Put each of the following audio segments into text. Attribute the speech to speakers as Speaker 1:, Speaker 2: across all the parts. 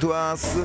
Speaker 1: twice.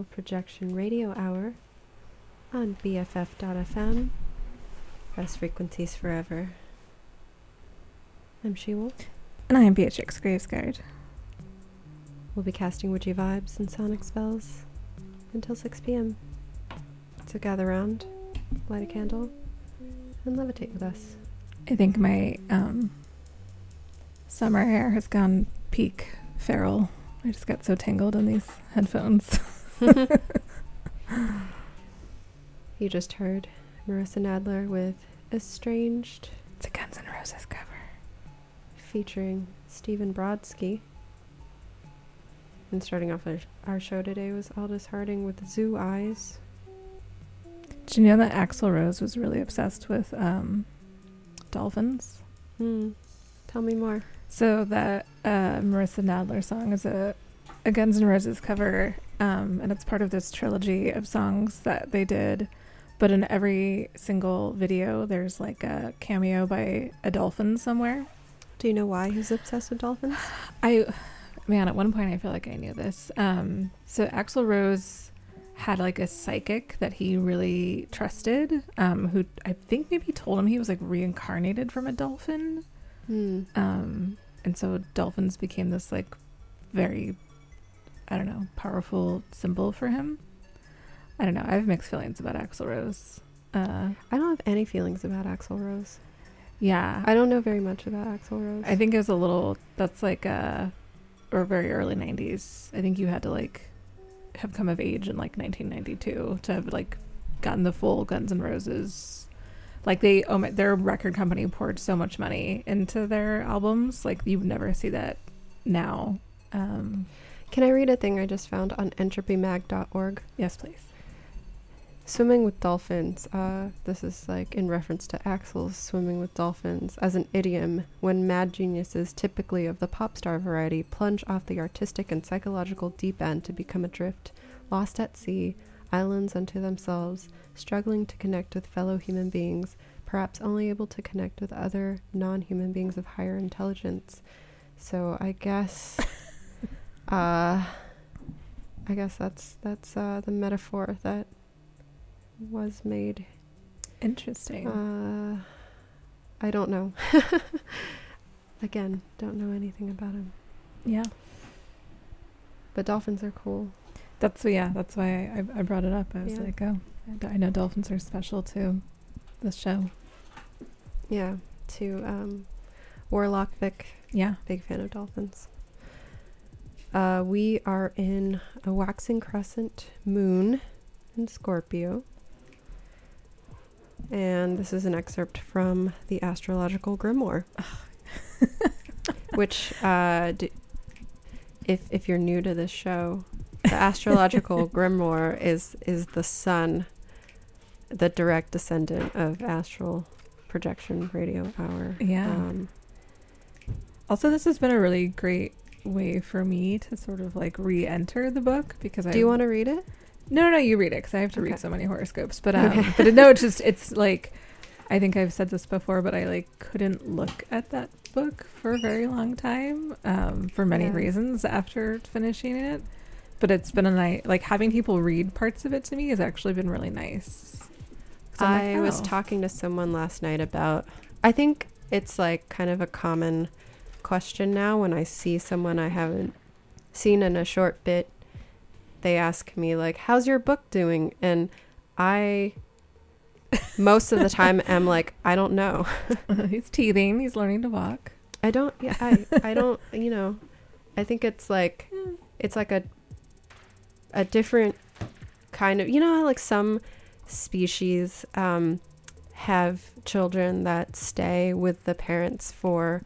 Speaker 1: Astral Projection Radio Hour on BFF.fm. Best frequencies forever. I'm She Wolf.
Speaker 2: And I am Beatrix Gravesguard.
Speaker 1: We'll be casting witchy vibes and sonic spells until 6 p.m. So gather round, light a candle, and levitate with us.
Speaker 2: I think my um, summer hair has gone peak feral. I just got so tangled in these headphones.
Speaker 1: You just heard Marissa Nadler with Estranged
Speaker 2: it's a Guns N' Roses cover.
Speaker 1: featuring Stephen Brodsky. And starting off our, our show today was Aldous Harding with Zoo Eyes.
Speaker 2: Did you know that Axl Rose was really obsessed with um, dolphins?
Speaker 1: Hmm. Tell me more.
Speaker 2: So that uh, Marissa Nadler song is a, a Guns N' Roses cover, um, and it's part of this trilogy of songs that they did. But in every single video, there's like a cameo by a dolphin somewhere.
Speaker 1: Do you know why he's obsessed with dolphins?
Speaker 2: I, man, at one point I feel like I knew this. Um, so Axl Rose had like a psychic that he really trusted, um, who I think maybe told him he was like reincarnated from a dolphin.
Speaker 1: Hmm.
Speaker 2: Um, and so dolphins became this like very, I don't know, powerful symbol for him. I don't know. I have mixed feelings about Axl Rose. Uh,
Speaker 1: I don't have any feelings about Axl Rose.
Speaker 2: yeah,
Speaker 1: I don't know very much about Axl Rose.
Speaker 2: I think it was a little. That's like uh or very early '90s. I think you had to like have come of age in like 1992 to have like gotten the full Guns N' Roses. Like they, oh my, their record company poured so much money into their albums. Like you would never see that now. Um,
Speaker 1: Can I read a thing I just found on entropymag.org?
Speaker 2: yes, please.
Speaker 1: Swimming with dolphins. Uh, this is like in reference to Axl's swimming with dolphins as an idiom when mad geniuses, typically of the pop star variety, plunge off the artistic and psychological deep end to become adrift, lost at sea, islands unto themselves, struggling to connect with fellow human beings, perhaps only able to connect with other non human beings of higher intelligence. So I guess uh,
Speaker 3: I guess that's that's uh, the metaphor that was made.
Speaker 2: Interesting.
Speaker 3: Uh, I don't know. Again, don't know anything about him.
Speaker 2: yeah.
Speaker 3: But dolphins are cool.
Speaker 2: That's yeah. That's why I, I brought it up. I was
Speaker 3: Yeah.
Speaker 2: like, oh, I- know dolphins are special to the show.
Speaker 3: Yeah. To um, Warlock Vic,
Speaker 2: Yeah.
Speaker 3: big fan of dolphins. Uh, we are in a waxing crescent moon in Scorpio. And this is an excerpt from the Astrological Grimoire. which, uh, d- if, if you're new to this show, the Astrological Grimoire is, is the sun, the direct descendant of Astral Projection Radio Hour.
Speaker 2: Yeah.
Speaker 3: Um,
Speaker 2: Also, this has been a really great way for me to sort of like re-enter the book because I
Speaker 3: do you want to read it?
Speaker 2: No, no, no, you read it because I have to
Speaker 3: Okay.
Speaker 2: read so many horoscopes. But um,
Speaker 3: Okay.
Speaker 2: but no, it's just it's like I think I've said this before, but I like couldn't look at that book for a very long time um, for many
Speaker 3: Yeah.
Speaker 2: reasons after finishing it. But it's been a night like having people read parts of it to me has actually been really nice.
Speaker 3: I was
Speaker 2: oh.
Speaker 3: talking to someone last night about. I think it's like kind of a common question now when I see someone I haven't seen in a short bit. They ask me like, "How's your book doing?" And I, most of the time, am like, "I don't know.
Speaker 2: he's teething. He's learning to walk.
Speaker 3: I don't. Yeah, I. I don't. You know, I think it's like, it's like a, a different kind of. You know, like some species um, have children that stay with the parents for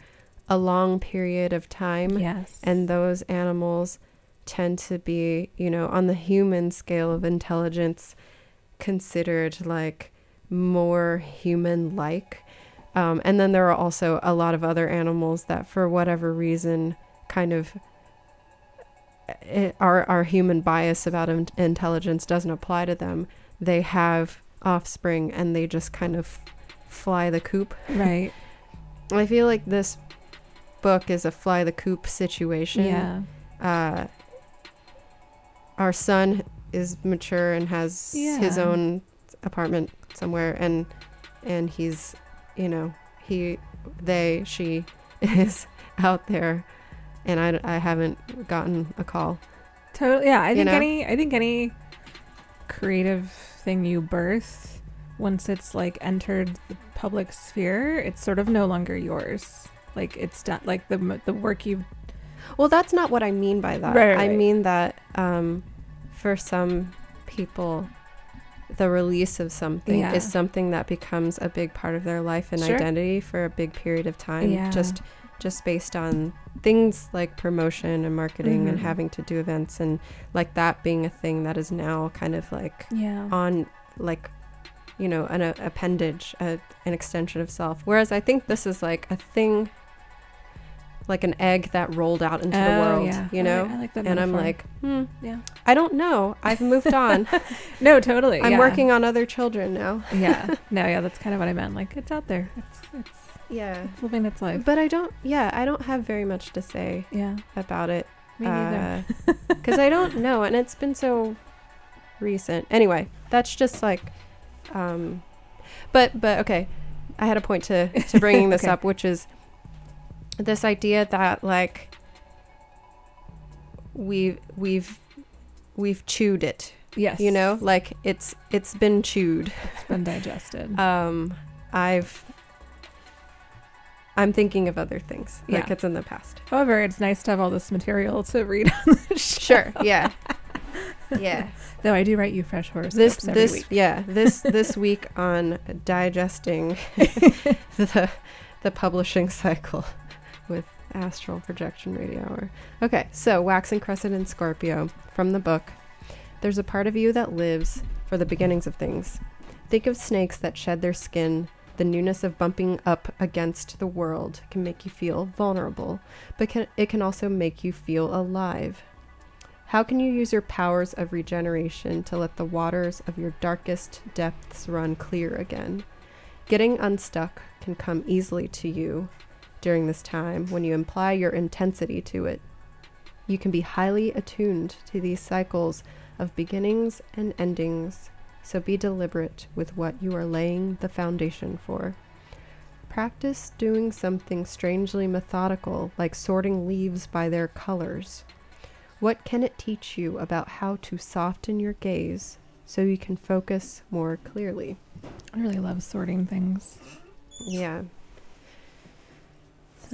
Speaker 3: a long period of time,
Speaker 2: Yes,
Speaker 3: and those animals tend to be, you know, on the human scale of intelligence, considered like more human like. Um, and then there are also a lot of other animals that, for whatever reason, kind of it, our our human bias about in- intelligence doesn't apply to them. They have offspring, and they just kind of fly the coop.
Speaker 2: right.
Speaker 3: I feel like this book is a fly the coop situation.
Speaker 2: Yeah,
Speaker 3: Uh, our son is mature and has his own apartment somewhere, and and he's, you know, he, they, she is out there, and I, I haven't gotten a call.
Speaker 2: Totally. Yeah, I
Speaker 3: You
Speaker 2: think
Speaker 3: know?
Speaker 2: any I think any creative thing you birth, once it's like entered the public sphere, it's sort of no longer yours. Like it's done. Like the the work you've.
Speaker 3: Well, that's not what I mean by that.
Speaker 2: Right, right,
Speaker 3: I
Speaker 2: right.
Speaker 3: mean that um, for some people, the release of something
Speaker 2: Yeah.
Speaker 3: is something that becomes a big part of their life and
Speaker 2: Sure.
Speaker 3: identity for a big period of time.
Speaker 2: Yeah.
Speaker 3: Just just based on things like promotion and marketing and
Speaker 2: Mhm.
Speaker 3: having to do events and like that being a thing that is now kind of like
Speaker 2: Yeah.
Speaker 3: on like you know an a, appendage a, an extension of self whereas i think this is like a thing like an egg that rolled out into the
Speaker 2: Oh,
Speaker 3: world
Speaker 2: yeah.
Speaker 3: you
Speaker 2: I
Speaker 3: know
Speaker 2: like- I like that
Speaker 3: and i'm like hmm
Speaker 2: Yeah.
Speaker 3: i don't know i've moved on
Speaker 2: No, totally.
Speaker 3: i'm
Speaker 2: yeah.
Speaker 3: working on other children now
Speaker 2: yeah. No, yeah, that's kind of what I meant. Like it's out there. It's it's,
Speaker 3: yeah
Speaker 2: it's living its life.
Speaker 3: but i don't yeah i don't have very much to say
Speaker 2: Yeah.
Speaker 3: about it
Speaker 2: Me neither.
Speaker 3: because i don't know and it's been so recent anyway that's just like um but but okay i had a point to to bringing this
Speaker 2: Okay.
Speaker 3: up which is this idea that like we we've we've chewed it
Speaker 2: yes.
Speaker 3: you know like it's it's been chewed
Speaker 2: it's been digested.
Speaker 3: um i've i'm thinking of other things like
Speaker 2: Yeah.
Speaker 3: it's in the past
Speaker 2: However, it's nice to have all this material to read on the show.
Speaker 3: sure yeah yeah
Speaker 2: Though I do write you fresh horoscopes
Speaker 3: this
Speaker 2: every
Speaker 3: this
Speaker 2: week.
Speaker 3: yeah this this week on digesting the the publishing cycle with astral projection radio hour okay so waxing crescent in scorpio from the book there's a part of you that lives for the beginnings of things. Think of snakes that shed their skin. The newness of bumping up against the world can make you feel vulnerable but can, it can also make you feel alive. How can you use your powers of regeneration to let the waters of your darkest depths run clear again? Getting unstuck can come easily to you during this time when you apply your intensity to it. You can be highly attuned to these cycles of beginnings and endings, so be deliberate with what you are laying the foundation for. Practice doing something strangely methodical, like sorting leaves by their colors. What can it teach you about how to soften your gaze so you can focus more clearly?
Speaker 2: I really love sorting things.
Speaker 3: Yeah.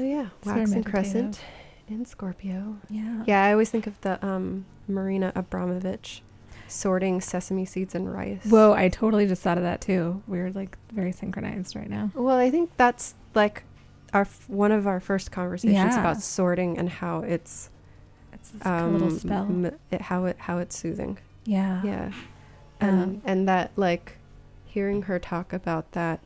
Speaker 3: So yeah,
Speaker 2: It's waxing
Speaker 3: crescent in Scorpio.
Speaker 2: Yeah.
Speaker 3: Yeah, I always think of the um, Marina Abramovich sorting sesame seeds and rice.
Speaker 2: Whoa, I totally just thought of that too. We're like very synchronized right now.
Speaker 3: Well, I think that's like our f- one of our first conversations
Speaker 2: Yeah.
Speaker 3: about sorting and how it's
Speaker 2: It's
Speaker 3: um,
Speaker 2: a little spell.
Speaker 3: m- it, how it how it's soothing.
Speaker 2: yeah.
Speaker 3: Yeah, and
Speaker 2: Um,
Speaker 3: and that like hearing her talk about that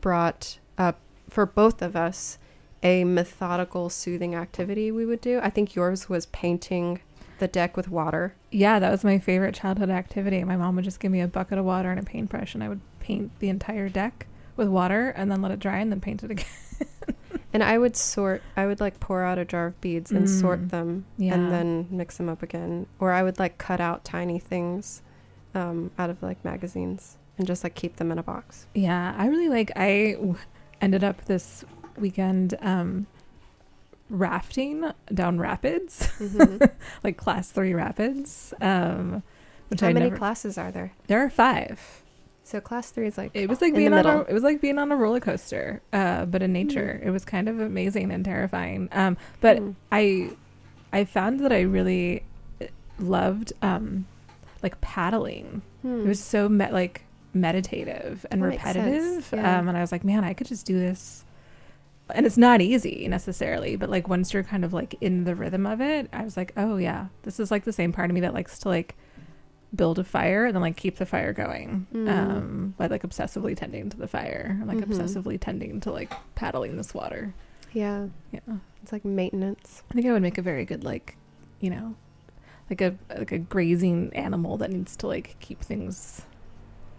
Speaker 3: brought up for both of us a methodical soothing activity we would do. I think yours was painting the deck with water.
Speaker 2: Yeah, that was my favorite childhood activity. My mom would just give me a bucket of water and a paintbrush, and I would paint the entire deck with water and then let it dry and then paint it again.
Speaker 3: And I would sort, I would like pour out a jar of beads and
Speaker 2: Mm.
Speaker 3: sort them
Speaker 2: Yeah.
Speaker 3: and then mix them up again. Or I would like cut out tiny things um, out of like magazines and just like keep them in a box.
Speaker 2: Yeah, I really like. I w- ended up this weekend um, rafting down rapids, like class three rapids. Um, which
Speaker 3: How
Speaker 2: I
Speaker 3: many
Speaker 2: never.
Speaker 3: classes are there?
Speaker 2: there are five.
Speaker 3: So class three is like
Speaker 2: It was like
Speaker 3: In
Speaker 2: being on a, it was like being on a roller coaster, uh, but in
Speaker 3: Hmm.
Speaker 2: nature. It was kind of amazing and terrifying. Um, but
Speaker 3: Mm.
Speaker 2: I I found that I really uh, loved um, like paddling.
Speaker 3: Hmm.
Speaker 2: It was so me- like meditative and
Speaker 3: That
Speaker 2: repetitive.
Speaker 3: yeah.
Speaker 2: Um, and I was like, man, I could just do this. And it's not easy necessarily, but like once you're kind of like in the rhythm of it, I was like, oh yeah, this is like the same part of me that likes to like build a fire and then like keep the fire going
Speaker 3: Mm.
Speaker 2: um, by like obsessively tending to the fire, and, like
Speaker 3: Mhm.
Speaker 2: obsessively tending to like paddling this water.
Speaker 3: yeah,
Speaker 2: Yeah,
Speaker 3: it's like maintenance.
Speaker 2: I think I would make a very good like, you know, like a like a grazing animal that needs to like keep things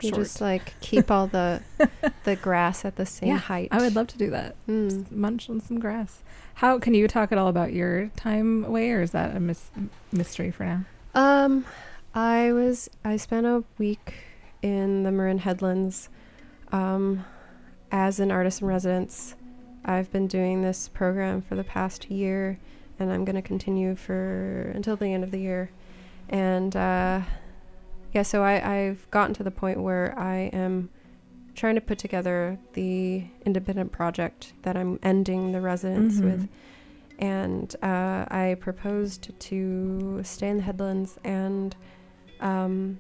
Speaker 3: You
Speaker 2: short.
Speaker 3: just like keep all the the grass at the same
Speaker 2: Yeah,
Speaker 3: height.
Speaker 2: I would love to do that.
Speaker 3: Mm.
Speaker 2: Just munch on some grass. How can you talk at all about your time away, or is that a mis- mystery for now?
Speaker 3: Um, I was I spent a week in the Marin Headlands, um, as an artist in residence. I've been doing this program for the past year, and I'm going to continue for until the end of the year. And uh, yeah, so I, I've gotten to the point where I am trying to put together the independent project that I'm ending the residence
Speaker 2: Mhm.
Speaker 3: with and uh, I proposed to stay in the headlands and, um,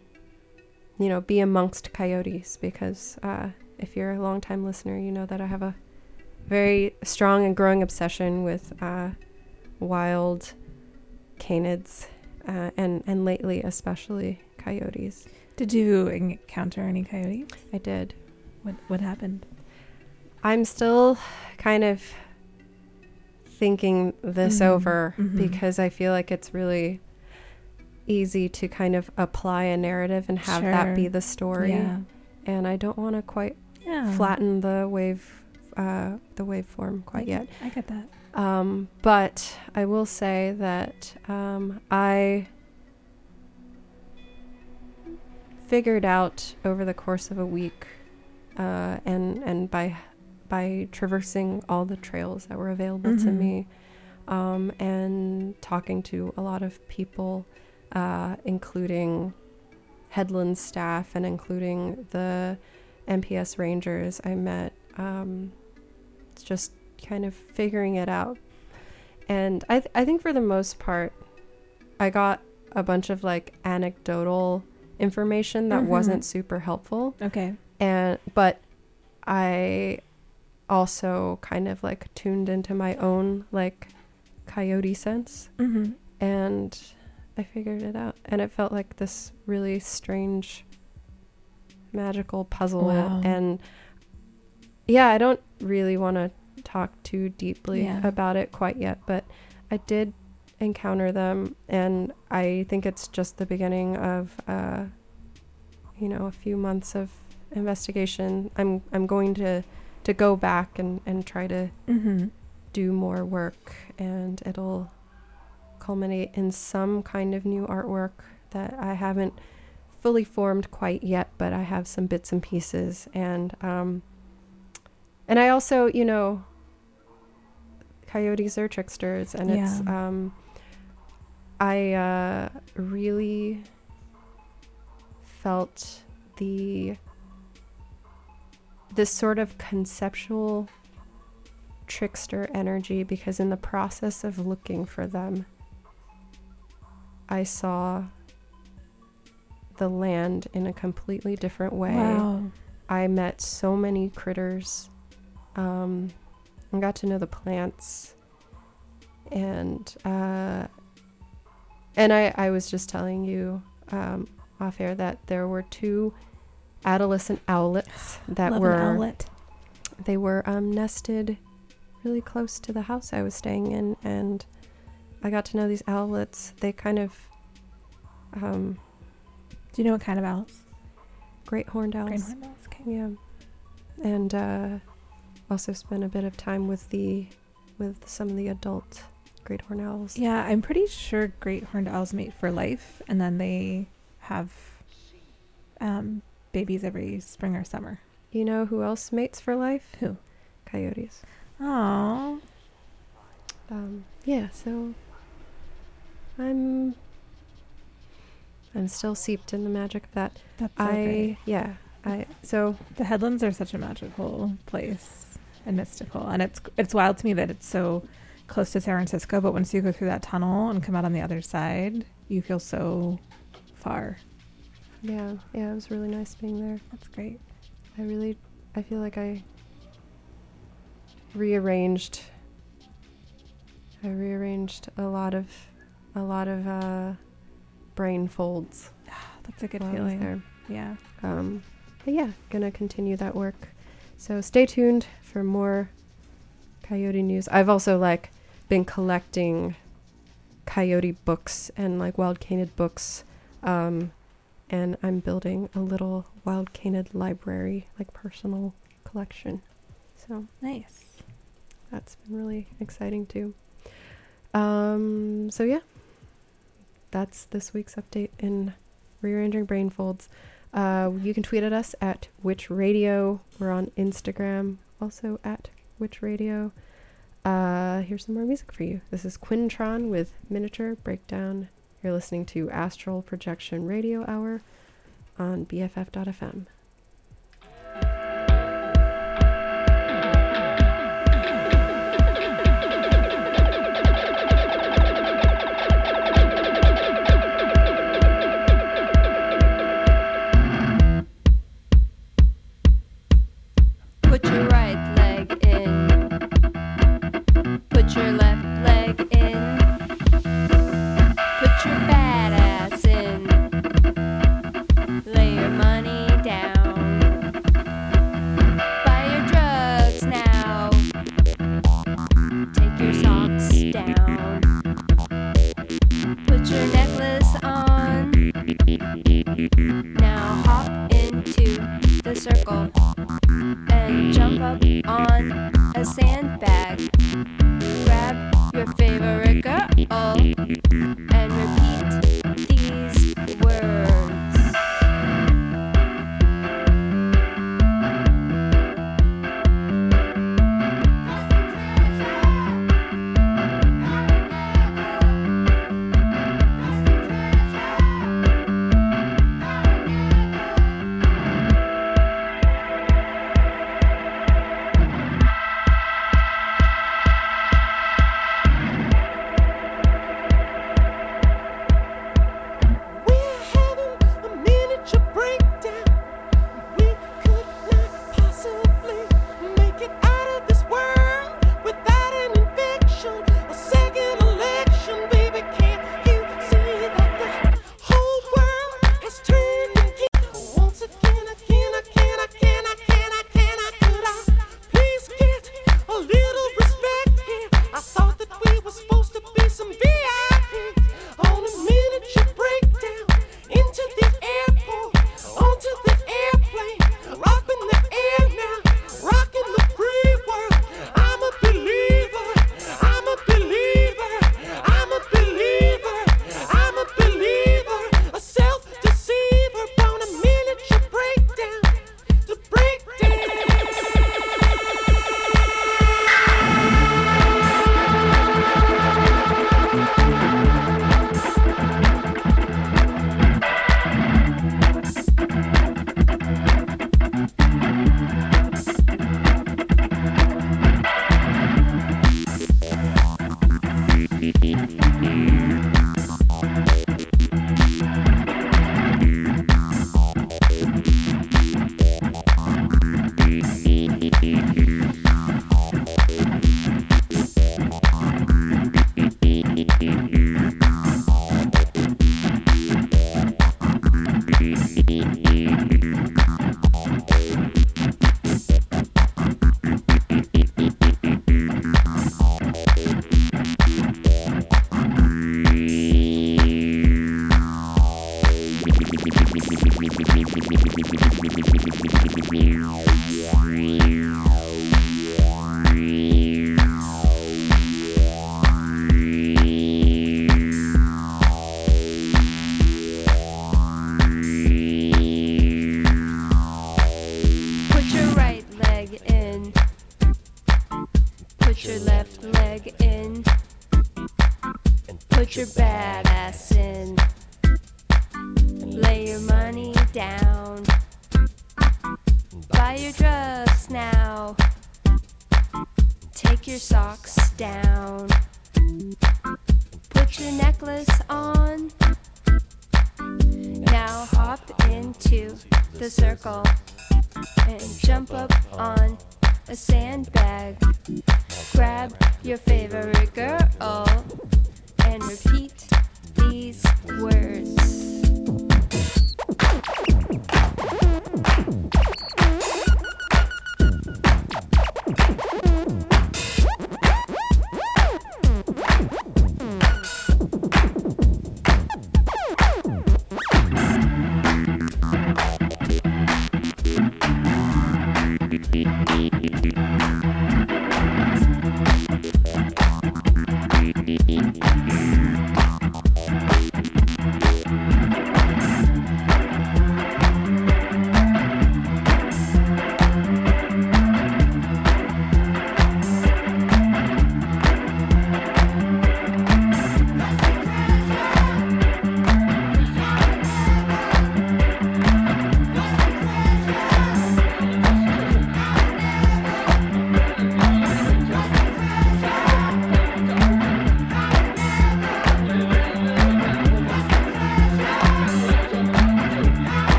Speaker 3: you know, be amongst coyotes because uh, if you're a longtime listener, you know that I have a very strong and growing obsession with uh, wild canids uh, and and lately especially coyotes.
Speaker 2: Did you encounter any coyotes?
Speaker 3: I did.
Speaker 2: What what happened?
Speaker 3: I'm still kind of thinking this
Speaker 2: Mhm,
Speaker 3: over
Speaker 2: mhm.
Speaker 3: because I feel like it's really easy to kind of apply a narrative and have that be the story.
Speaker 2: Yeah,
Speaker 3: And I don't want to quite
Speaker 2: yeah.
Speaker 3: flatten the wave, uh, the waveform quite yet.
Speaker 2: I get that.
Speaker 3: Um, but I will say that um, I figured out over the course of a week, uh, and and by by traversing all the trails that were available to
Speaker 2: Mhm.
Speaker 3: me, um, and talking to a lot of people, uh, including Headland staff and including the NPS rangers I met. Um, it's just kind of figuring it out. And I, th- I think for the most part, I got a bunch of like anecdotal information that
Speaker 2: Mhm.
Speaker 3: wasn't super helpful.
Speaker 2: Okay.
Speaker 3: And, but I also kind of like tuned into my own like coyote sense
Speaker 2: Mm-hmm.
Speaker 3: and I figured it out. And it felt like this really strange, magical puzzle.
Speaker 2: Wow.
Speaker 3: And yeah, I don't really want to talk too deeply
Speaker 2: Yeah.
Speaker 3: about it quite yet, but I did encounter them, and I think it's just the beginning of, uh, you know, a few months of investigation. I'm I'm going to to go back and and try to
Speaker 2: Mm-hmm.
Speaker 3: do more work and it'll culminate in some kind of new artwork that I haven't fully formed quite yet, but I have some bits and pieces. And um, and I also, you know, coyotes are tricksters, and it's um, I uh, really felt the this sort of conceptual trickster energy because in the process of looking for them I saw the land in a completely different way.
Speaker 2: Wow.
Speaker 3: I met so many critters. Um, I got to know the plants, and uh, and I I was just telling you um, off air that there were two adolescent owlets that
Speaker 2: Love
Speaker 3: were
Speaker 2: an owlet.
Speaker 3: they were um, nested really close to the house I was staying in, and I got to know these owlets. They kind of um,
Speaker 2: Do you know what kind of owls?
Speaker 3: great horned owls.
Speaker 2: Green horned owls. Okay.
Speaker 3: Yeah, and uh, also spent a bit of time with the with some of the adult great horned owls.
Speaker 2: Yeah, I'm pretty sure great horned owls mate for life, and then they have um, babies every spring or summer.
Speaker 3: You know who else mates for life?
Speaker 2: Who?
Speaker 3: Coyotes.
Speaker 2: Oh,
Speaker 3: Um, yeah, so I'm I'm still seeped in the magic of that.
Speaker 2: that's so
Speaker 3: I
Speaker 2: great.
Speaker 3: yeah I so
Speaker 2: The Headlands are such a magical place and mystical, and it's it's wild to me that it's so close to San Francisco. But once you go through that tunnel and come out on the other side, you feel so far.
Speaker 3: yeah yeah it was really nice being there.
Speaker 2: That's great.
Speaker 3: I really I feel like I rearranged I rearranged a lot of a lot of uh brain folds
Speaker 2: That's a good
Speaker 3: while I was
Speaker 2: feeling.
Speaker 3: there.
Speaker 2: Yeah.
Speaker 3: Um but yeah, gonna continue that work. So stay tuned for more coyote news. I've also like been collecting coyote books and like wild canid books. Um and I'm building a little wild canid library, like personal collection. So
Speaker 2: Nice.
Speaker 3: that's been really exciting too. Um, so yeah, that's this week's update in rearranging brain folds. Uh, you can tweet at us at witch radio. We're on Instagram, also at witch radio. Uh, here's some more music for you. This is Quintron with Miniature Breakdown. You're listening to Astral Projection Radio Hour on BFF.fm.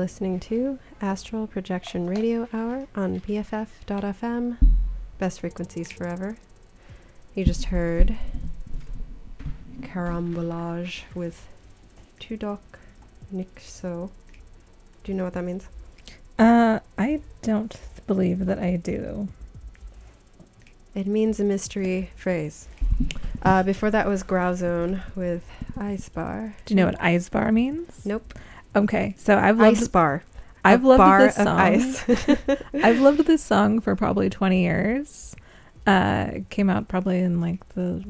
Speaker 3: listening to Astral Projection Radio Hour on BFF.fm. Best frequencies forever. You just heard Carambolage with Tudok Nixo. Do you know what that means?
Speaker 2: Uh, I don't believe that I do.
Speaker 3: It means a mystery phrase. Uh, before that was Grauzone with Eisbär.
Speaker 2: Do you know what ice bar means?
Speaker 3: Nope.
Speaker 2: Okay, so I've loved
Speaker 3: Eisbär.
Speaker 2: I've loved this song. I've loved this song for probably 20 years. Uh, it came out probably in like the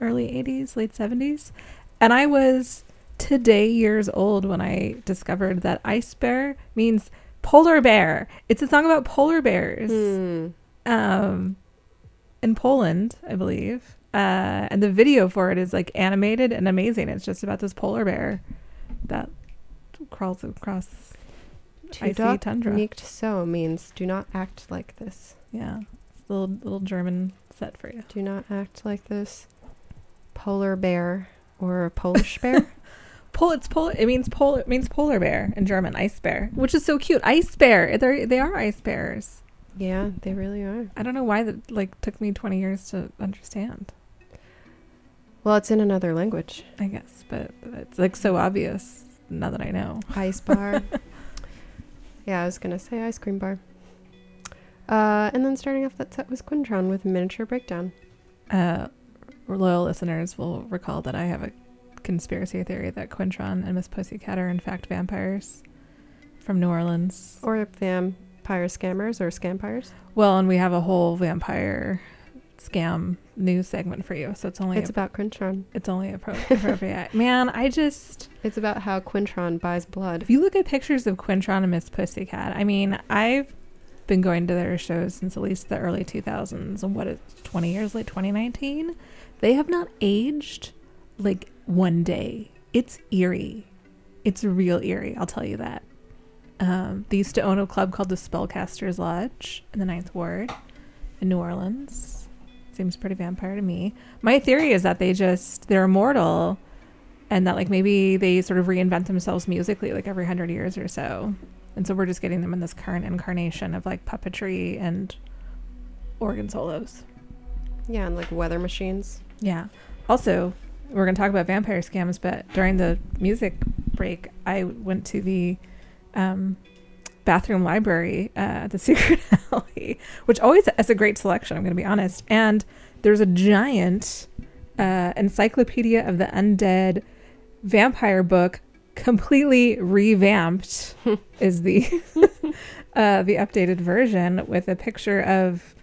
Speaker 2: early 80s, late 70s. And I was today years old when I discovered that ice bear means polar bear. It's a song about polar bears
Speaker 3: Hmm.
Speaker 2: um, in Poland, I believe. Uh, and the video for it is like animated and amazing. It's just about this polar bear that crawls across icy tundra.
Speaker 3: Nicht so means do not act like this.
Speaker 2: Yeah, little little German set for you.
Speaker 3: Do not act like this. Polar bear or Polish bear.
Speaker 2: Pol it's pol it means pol it means polar bear in German, ice bear, which is so cute. Ice bear. They they are ice bears.
Speaker 3: yeah, they really are.
Speaker 2: I don't know why that like took me 20 years to understand.
Speaker 3: Well, it's in another language.
Speaker 2: I guess, but it's like so obvious now that I know.
Speaker 3: Ice bar. yeah, I was gonna say ice cream bar. Uh, and then starting off that set was Quintron with a Miniature Breakdown.
Speaker 2: Uh, loyal listeners will recall that I have a conspiracy theory that Quintron and Miss Pussycat are in fact vampires from New Orleans.
Speaker 3: Or vampire scammers or scampires.
Speaker 2: Well, and we have a whole vampire scam news segment for you, so it's only
Speaker 3: It's about Quintron.
Speaker 2: it's only appro- appropriate. Man, I just
Speaker 3: It's about how Quintron buys blood.
Speaker 2: if you look at pictures of Quintron and Miss Pussycat, I mean, I've been going to their shows since at least the early 2000s, and what is 20 years late, 2019? They have not aged like one day. It's eerie. It's real eerie. I'll tell you that. Um, they used to own a club called the Spellcasters Lodge in the Ninth Ward in New Orleans. Seems pretty vampire to me. My theory is that they just they're immortal, and that like maybe they sort of reinvent themselves musically like every hundred years or so, and so we're just getting them in this current incarnation of like puppetry and organ solos.
Speaker 3: Yeah, and like weather machines.
Speaker 2: Yeah. Also, we're going to talk about vampire scams, but during the music break, I went to the um, bathroom library uh, at the Secret Alley, which always has a great selection, I'm going to be honest. And there's a giant uh, encyclopedia of the undead vampire book, completely revamped, is the uh, the updated version with a picture of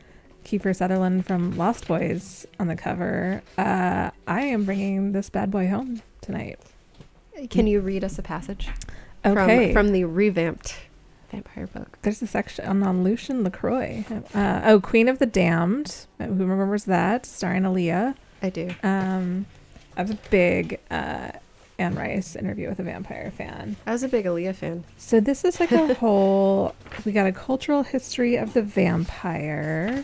Speaker 2: Kiefer Sutherland from Lost Boys on the cover. Uh, I am bringing this bad boy home tonight.
Speaker 3: Can you read us a passage
Speaker 2: Okay.
Speaker 3: from from the revamped vampire book?
Speaker 2: There's a section on Lucien LaCroix. Uh, oh, Queen of the Damned. Uh, Who remembers that? Starring Aaliyah.
Speaker 3: I do.
Speaker 2: Um, I was a big uh, Anne Rice interview with a vampire fan.
Speaker 3: I was a big Aaliyah fan.
Speaker 2: So this is like a whole. We got a cultural history of the vampire.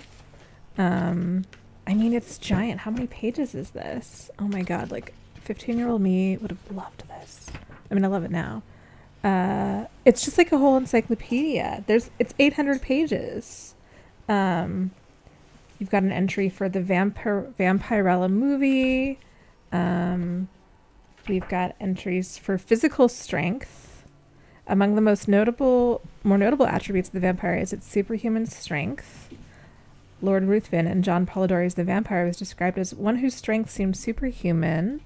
Speaker 2: Um, I mean, it's giant. How many pages is this? Oh my god! Like, fifteen-year-old me would have loved this. I mean, I love it now. Uh, it's just like a whole encyclopedia. There's it's eight hundred pages. Um, you've got an entry for the vampire Vampirella movie. Um, we've got entries for physical strength. Among the most notable, more notable attributes of the vampire is its superhuman strength. Lord Ruthven and John Polidori's The Vampire was described as one whose strength seemed superhuman.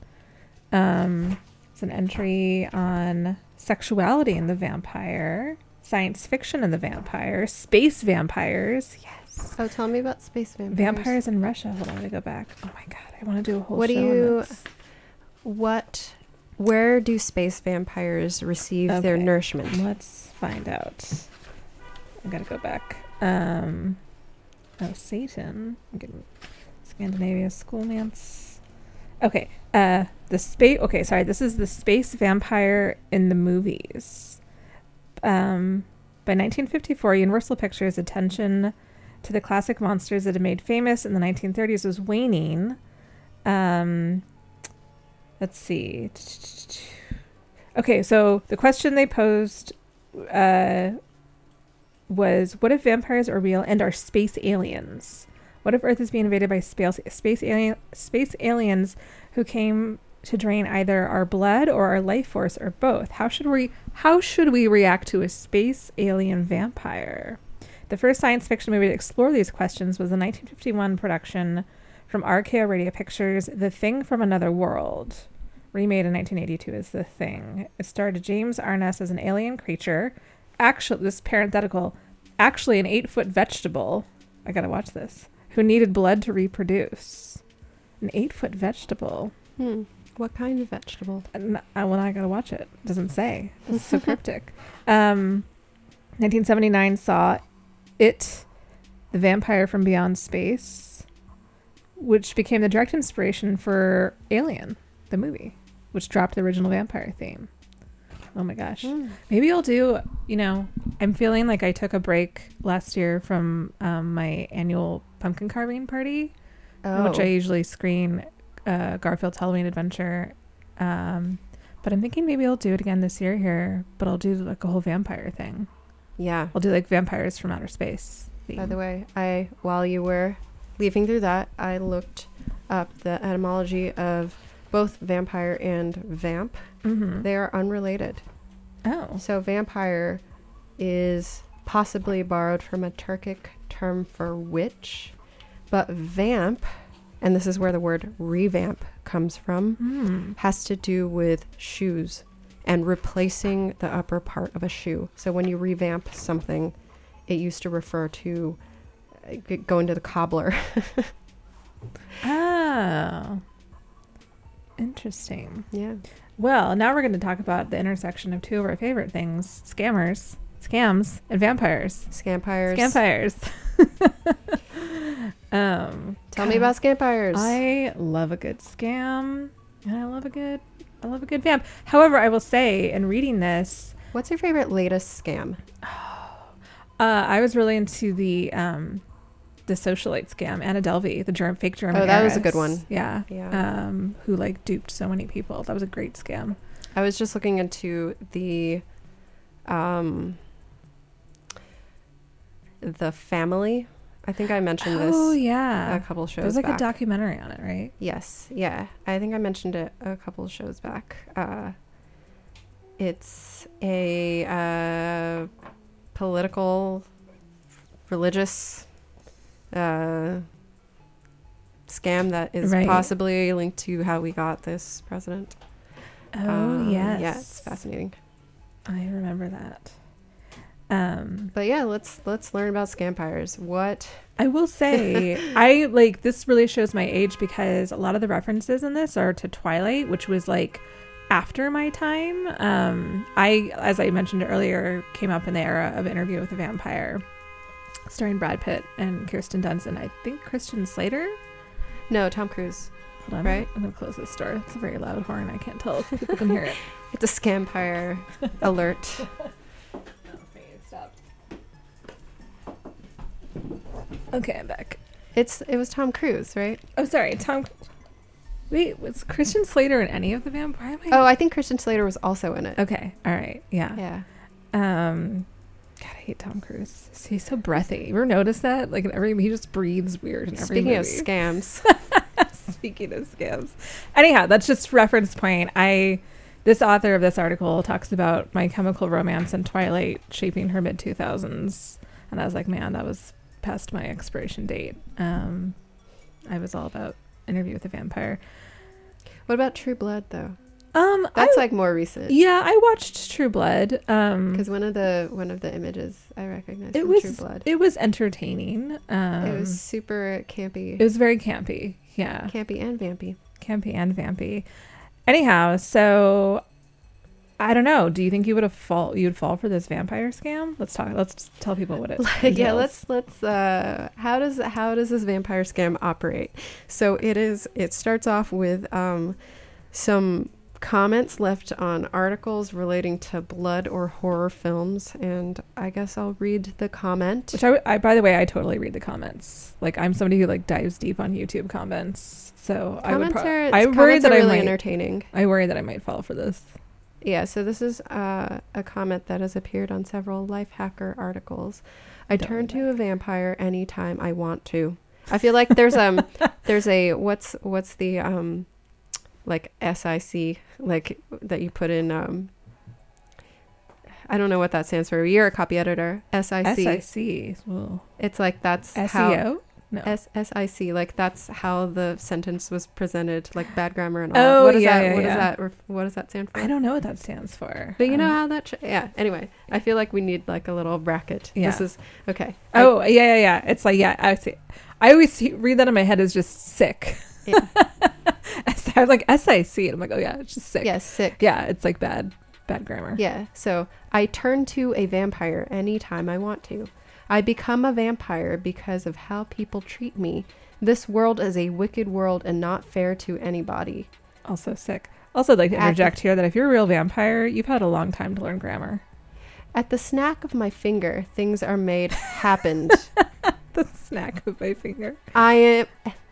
Speaker 2: Um, it's an entry on sexuality in the vampire, science fiction in the vampire, space vampires. Yes.
Speaker 3: Oh, tell me about space vampires.
Speaker 2: Vampires in Russia. Hold on, let me go back. Oh my god, I want to do a whole
Speaker 3: What do you-. What? Where do space vampires receive their nourishment?
Speaker 2: Let's find out. I gotta go back. Um, oh, Satan. I'm getting Scandinavia Scholomance. Okay. Uh, the space. Okay, sorry. This is the space vampire in the movies. Um, by 1954, Universal Pictures' attention to the classic monsters that had made famous in the 1930s was waning. Um, let's see. Okay, so the question they posed uh, was What if vampires are real and are space aliens? What if Earth is being invaded by space, space, alien, space aliens who came to drain either our blood or our life force or both? How should we how should we react to a space alien vampire? The first science fiction movie to explore these questions was the 1951 production from RKO Radio Pictures, The Thing from Another World remade in 1982 as The Thing. It starred James Arness as an alien creature. Actually, this parenthetical, actually an eight foot vegetable. I gotta watch this. Who needed blood to reproduce. An eight foot vegetable.
Speaker 3: Hmm. What kind of vegetable?
Speaker 2: And I, well, I gotta watch it. Doesn't say. It's so cryptic. Um, 1979 saw It, the Vampire from Beyond Space, which became the direct inspiration for Alien, the movie, which dropped the original vampire theme. Oh my gosh.
Speaker 3: Hmm.
Speaker 2: Maybe I'll do, you know, I'm feeling like I took a break last year from um, my annual pumpkin carving party
Speaker 3: Oh.
Speaker 2: which I usually screen uh, Garfield's Halloween Adventure. Um, but I'm thinking maybe I'll do it again this year here, but I'll do like a whole vampire thing.
Speaker 3: yeah.
Speaker 2: I'll do like vampires from outer space.
Speaker 3: By the way, I while you were leafing through that, I looked up the etymology of both vampire and vamp.
Speaker 2: hmm
Speaker 3: They are unrelated.
Speaker 2: Oh,
Speaker 3: So vampire is possibly borrowed from a Turkic term for witch, but vamp, and this is where the word revamp comes from,
Speaker 2: hmm.
Speaker 3: has to do with shoes and replacing the upper part of a shoe. So when you revamp something, it used to refer to uh, going to the cobbler.
Speaker 2: oh, interesting.
Speaker 3: yeah.
Speaker 2: Well, now we're going to talk about the intersection of two of our favorite things: scammers, scams, and vampires.
Speaker 3: Scampires.
Speaker 2: Scampires. um,
Speaker 3: Tell me about scampires.
Speaker 2: I love a good scam, and I love a good, I love a good vamp. However, I will say, in reading this,
Speaker 3: What's your favorite latest scam?
Speaker 2: uh, I was really into the um, the socialite scam, Anna Delvey, the germ, fake German.
Speaker 3: Oh, that was a good one.
Speaker 2: Yeah.
Speaker 3: Yeah.
Speaker 2: Um, who like duped so many people. That was a great scam.
Speaker 3: I was just looking into the um the family. I think I mentioned this.
Speaker 2: Oh yeah.
Speaker 3: a couple shows
Speaker 2: There was like
Speaker 3: back.
Speaker 2: a documentary on it, right?
Speaker 3: yes, yeah. I think I mentioned it a couple shows back. Uh it's a uh political religious uh scam that is
Speaker 2: Right.
Speaker 3: possibly linked to how we got this president.
Speaker 2: Oh
Speaker 3: Um,
Speaker 2: yes.
Speaker 3: Yeah, it's fascinating.
Speaker 2: I remember that. Um,
Speaker 3: But yeah, let's let's learn about scampires. What?
Speaker 2: I will say, I like this really shows my age because a lot of the references in this are to Twilight, which was like after my time. Um, I, as I mentioned earlier, came up in the era of Interview with a Vampire, starring Brad Pitt and Kirsten Dunst, and I think Christian Slater.
Speaker 3: No, Tom Cruise.
Speaker 2: Hold on,
Speaker 3: Right.
Speaker 2: I'm gonna close this door. It's a very loud horn. I can't tell if people can hear it.
Speaker 3: It's a scampire alert.
Speaker 2: Okay, I'm back.
Speaker 3: It's it was Tom Cruise, right?
Speaker 2: Oh, sorry, Tom. Wait, was Christian Slater in any of the Vampire? Am
Speaker 3: Oh, I think Christian Slater was also in it.
Speaker 2: okay. All right. Yeah.
Speaker 3: Yeah.
Speaker 2: Um, God, I hate Tom Cruise. He's so breathy. You ever notice that? Like in every, he just breathes weird in every
Speaker 3: Speaking of scams,
Speaker 2: Speaking of scams. Anyhow, that's just reference point. I, this author of this article talks about My Chemical Romance and Twilight shaping her mid two thousands, and I was like, man, that was past my expiration date. Um, I was all about Interview with a Vampire.
Speaker 3: what about True Blood though?
Speaker 2: Um,
Speaker 3: That's
Speaker 2: I,
Speaker 3: like more recent.
Speaker 2: yeah, I watched True Blood. Um,
Speaker 3: Because one of the one of the images I recognized
Speaker 2: it was
Speaker 3: True Blood.
Speaker 2: it was entertaining. Um,
Speaker 3: it was super campy,
Speaker 2: It was very campy. Yeah.
Speaker 3: campy and vampy.
Speaker 2: Campy and vampy. Anyhow, so I don't know. Do you think you would have fall you'd fall for this vampire scam? Let's talk let's tell people what it
Speaker 3: Like, yeah, let's let's. Uh, how does how does this vampire scam operate? So it is. It starts off with um, some comments left on articles relating to blood or horror films, and I guess I'll read the comment.
Speaker 2: Which I, I by the way, I totally read the comments. Like I'm somebody who like dives deep on YouTube comments. So I would
Speaker 3: Comments
Speaker 2: pro-
Speaker 3: are,
Speaker 2: I worry
Speaker 3: comments
Speaker 2: that
Speaker 3: are
Speaker 2: I
Speaker 3: really
Speaker 2: might
Speaker 3: entertaining.
Speaker 2: I worry that I might fall for this.
Speaker 3: Yeah, so this is uh, a comment that has appeared on several Lifehacker articles. I
Speaker 2: Don't
Speaker 3: turn to a vampire anytime I want to. I feel like there's um there's a what's what's the um like SIC like that you put in um I don't know what that stands for. You're a copy editor. SIC.
Speaker 2: SIC. Well,
Speaker 3: It's like that's how
Speaker 2: SEO? No.
Speaker 3: S S I C like that's how the sentence was presented like bad grammar and all.
Speaker 2: Oh,
Speaker 3: what is
Speaker 2: yeah,
Speaker 3: that?
Speaker 2: yeah,
Speaker 3: what
Speaker 2: yeah.
Speaker 3: does that? What does that stand for?
Speaker 2: I don't know what that stands for.
Speaker 3: But you know
Speaker 2: Um,
Speaker 3: how that, sh- yeah. Anyway, I feel like we need like a little bracket.
Speaker 2: Yeah.
Speaker 3: This is okay. I-
Speaker 2: Oh, yeah, yeah, yeah. It's like, yeah, I see. I always read that in my head as just sick.
Speaker 3: Yeah.
Speaker 2: I was like SIC. And I'm like, oh, yeah, it's just sick.
Speaker 3: yeah, sick.
Speaker 2: Yeah, it's like bad, bad grammar.
Speaker 3: Yeah. So I turn to a vampire anytime I want to. I become a vampire because of how people treat me. This world is a wicked world and not fair to anybody.
Speaker 2: Also sick. Also, I'd like to
Speaker 3: At
Speaker 2: interject here that if you're a real vampire, you've had a long time to learn grammar.
Speaker 3: At the snack of my finger, things are made happened.
Speaker 2: The snack of my finger.
Speaker 3: I am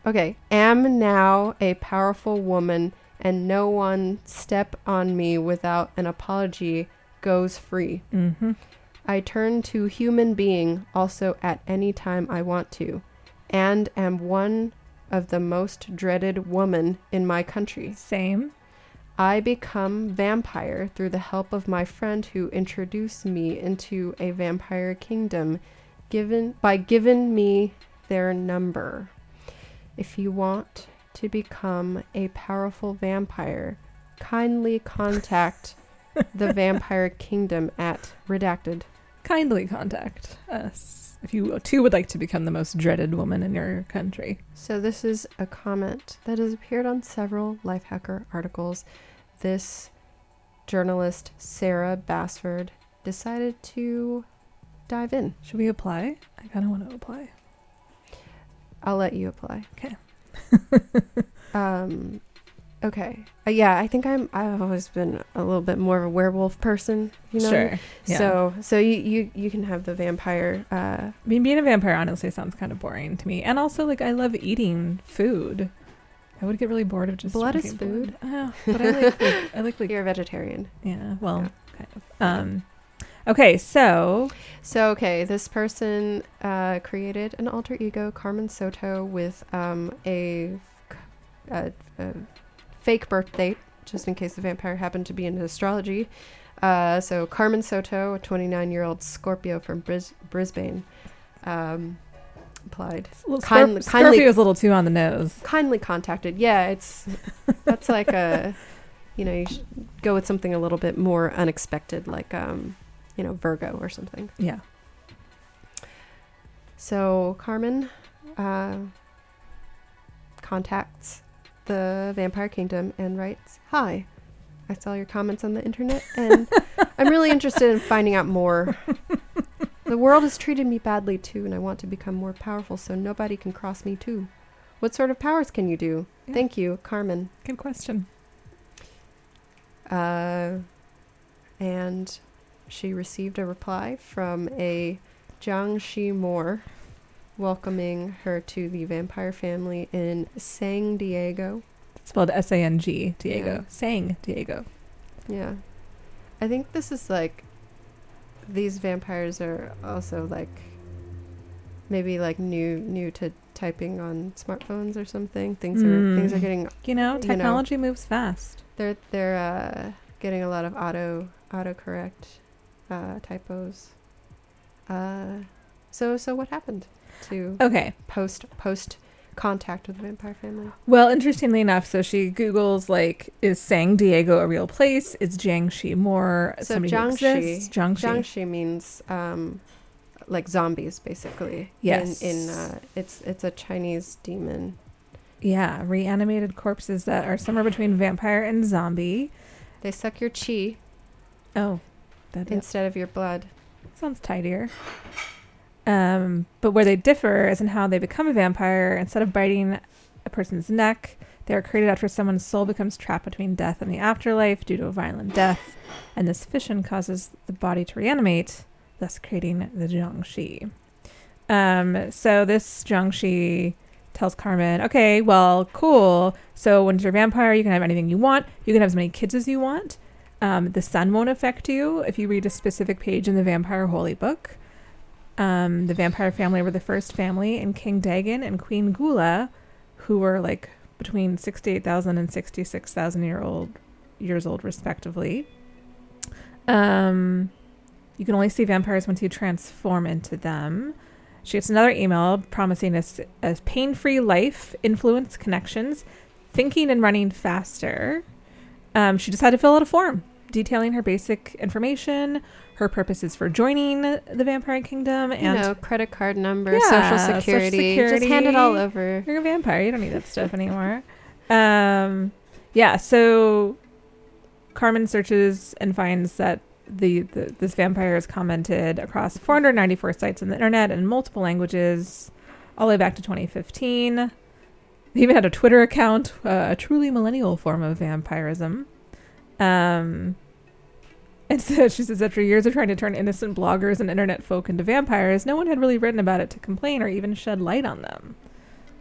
Speaker 3: okay. Am now a powerful woman, and no one step on me without an apology goes free.
Speaker 2: Mm-hmm.
Speaker 3: I turn to human being also at any time I want to, and am one of the most dreaded woman in my country.
Speaker 2: Same.
Speaker 3: I become vampire through the help of my friend who introduced me into a vampire kingdom given by giving me their number. If you want to become a powerful vampire, kindly contact the vampire kingdom at redacted.
Speaker 2: Kindly contact us if you too would like to become the most dreaded woman in your country.
Speaker 3: So this is a comment that has appeared on several Lifehacker articles. This journalist Sarah Bassford decided to dive in.
Speaker 2: Should we apply? I kind of want to apply.
Speaker 3: I'll let you apply.
Speaker 2: Okay.
Speaker 3: um okay. Uh, yeah, I think I'm I've always been a little bit more of a werewolf person, you know.
Speaker 2: Sure. Yeah.
Speaker 3: So so you you you can have the vampire uh
Speaker 2: I mean, being a vampire honestly sounds kind of boring to me. And also, like, I love eating food. I would get really bored of just
Speaker 3: Blood is
Speaker 2: food. blood. Uh, but I like, like, I like, like,
Speaker 3: you're a vegetarian.
Speaker 2: yeah. Well,
Speaker 3: Yeah.
Speaker 2: kind of. Um, okay, so
Speaker 3: So, okay, this person uh, created an alter ego, Carmen Soto, with um, a, a, a fake birth date, just in case the vampire happened to be into astrology. Uh, so, Carmen Soto, a 29 year old Scorpio from Bris- Brisbane, um, applied.
Speaker 2: well,
Speaker 3: Kindly-
Speaker 2: Scorp-
Speaker 3: kindly-
Speaker 2: Scorpio's a little too on the nose.
Speaker 3: Kindly contacted. Yeah, it's that's like a, you know, you should go with something a little bit more unexpected, like, um, you know, Virgo or something.
Speaker 2: Yeah.
Speaker 3: So Carmen uh, contacts the Vampire Kingdom and writes, "Hi, I saw your comments on the internet, and I'm really interested in finding out more. The world has treated me badly too, and I want to become more powerful so nobody can cross me too. What sort of powers can you do?
Speaker 2: Yeah.
Speaker 3: Thank you, Carmen."
Speaker 2: Good question.
Speaker 3: Uh, and she received a reply from a Jiang Shi Moore welcoming her to the vampire family in San Diego.
Speaker 2: It's spelled S A N G, Diego.
Speaker 3: Yeah.
Speaker 2: Sang Diego.
Speaker 3: Yeah. I think this is like these vampires are also like maybe like new new to typing on smartphones or something. Things are things are
Speaker 2: Mm.
Speaker 3: getting
Speaker 2: You know,
Speaker 3: You know.
Speaker 2: technology moves fast.
Speaker 3: They're they're uh, getting a lot of auto autocorrect uh, typos. Uh, so so what happened to
Speaker 2: Okay.
Speaker 3: post post contact with the vampire family?
Speaker 2: Well, interestingly enough, so she Googles like, is Sang Diego a real place? Is Jiang Shi Moore
Speaker 3: So
Speaker 2: somebody who
Speaker 3: Jiang Shi-
Speaker 2: exists? Jiang Shi.
Speaker 3: Jiangxi means um, like zombies, basically.
Speaker 2: Yes.
Speaker 3: In, in uh, it's it's a Chinese demon.
Speaker 2: Yeah, reanimated corpses that are somewhere between vampire and zombie.
Speaker 3: They suck your chi
Speaker 2: Oh, that
Speaker 3: instead of your blood.
Speaker 2: sounds tidier. Um, but where they differ is in how they become a vampire. Instead of biting a person's neck, they are created after someone's soul becomes trapped between death and the afterlife due to a violent death, and this fission causes the body to reanimate, thus creating the Jiang Shi. Um, so this Jiang Shi tells Carmen, "Okay, well, cool. So when you're a vampire, you can have anything you want. You can have as many kids as you want. Um, the sun won't affect you if you read a specific page in the Vampire Holy Book. Um, the vampire family were the first family and King Dagon and Queen Gula, who were like between 68,000 and 66,000 year old years old respectively. Um, you can only see vampires once you transform into them. She gets another email promising us a pain-free life, influence, connections, thinking and running faster. Um, she decided to fill out a form detailing her basic information, her purposes for joining the Vampire Kingdom,
Speaker 3: You
Speaker 2: and
Speaker 3: know, credit card number,
Speaker 2: Yeah,
Speaker 3: social,
Speaker 2: social
Speaker 3: security. Just hand it all over.
Speaker 2: You're a vampire. You don't need that stuff anymore. Um, yeah. So Carmen searches and finds that the, the this vampire is commented across 494 sites on the internet in multiple languages, all the way back to 2015. They even had a Twitter account, uh, a truly millennial form of vampirism. Um, and so she says, after years of trying to turn innocent bloggers and internet folk into vampires, no one had really written about it to complain or even shed light on them.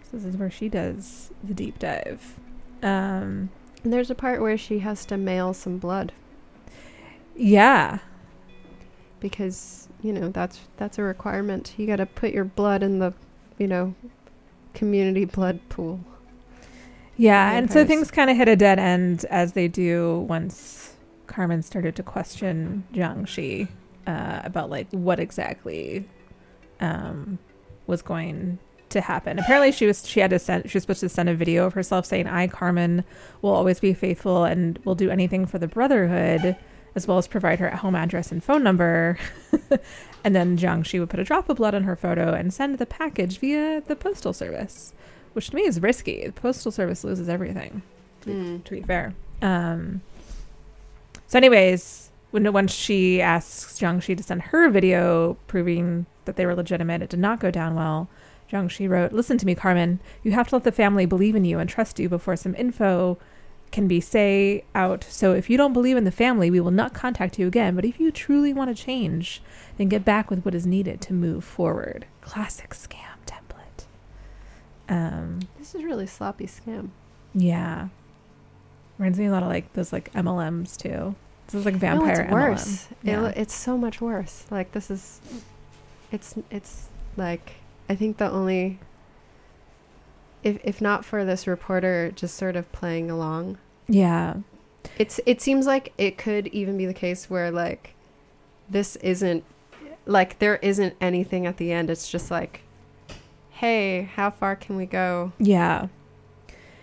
Speaker 2: So this is where she does the deep dive. Um,
Speaker 3: And there's a part where she has to mail some blood
Speaker 2: yeah,
Speaker 3: because you know that's that's a requirement. You got to put your blood in the, you know, community blood pool.
Speaker 2: yeah, and so things kind of hit a dead end as they do once Carmen started to question Jiang Shi uh, about like what exactly um, was going to happen. Apparently, she was she had to send she was supposed to send a video of herself saying, "I, Carmen, will always be faithful and will do anything for the Brotherhood." As well as provide her at home address and phone number. and then Jiang Shi would put a drop of blood on her photo and send the package via the postal service, which to me is risky. The postal service loses everything, to,
Speaker 3: Mm.
Speaker 2: to be fair. Um, so, anyways, when once she asks Jiang Shi to send her video proving that they were legitimate, it did not go down well. Jiang Shi wrote, "Listen to me, Carmen. You have to let the family believe in you and trust you before some info can be say out. So if you don't believe in the family, we will not contact you again. But if you truly want to change, then get back with what is needed to move forward. Classic scam template. Um,
Speaker 3: This is really sloppy scam.
Speaker 2: yeah. Reminds me a lot of like those like MLMs too. This is like vampire.
Speaker 3: no, it's worse.
Speaker 2: MLM.
Speaker 3: It, it's so much worse. Like this is, it's it's like I think the only. If if not for this reporter just sort of playing along,
Speaker 2: yeah.
Speaker 3: it's it seems like it could even be the case where like, this isn't, like there isn't anything at the end. It's just like, hey, how far can we go?
Speaker 2: Yeah.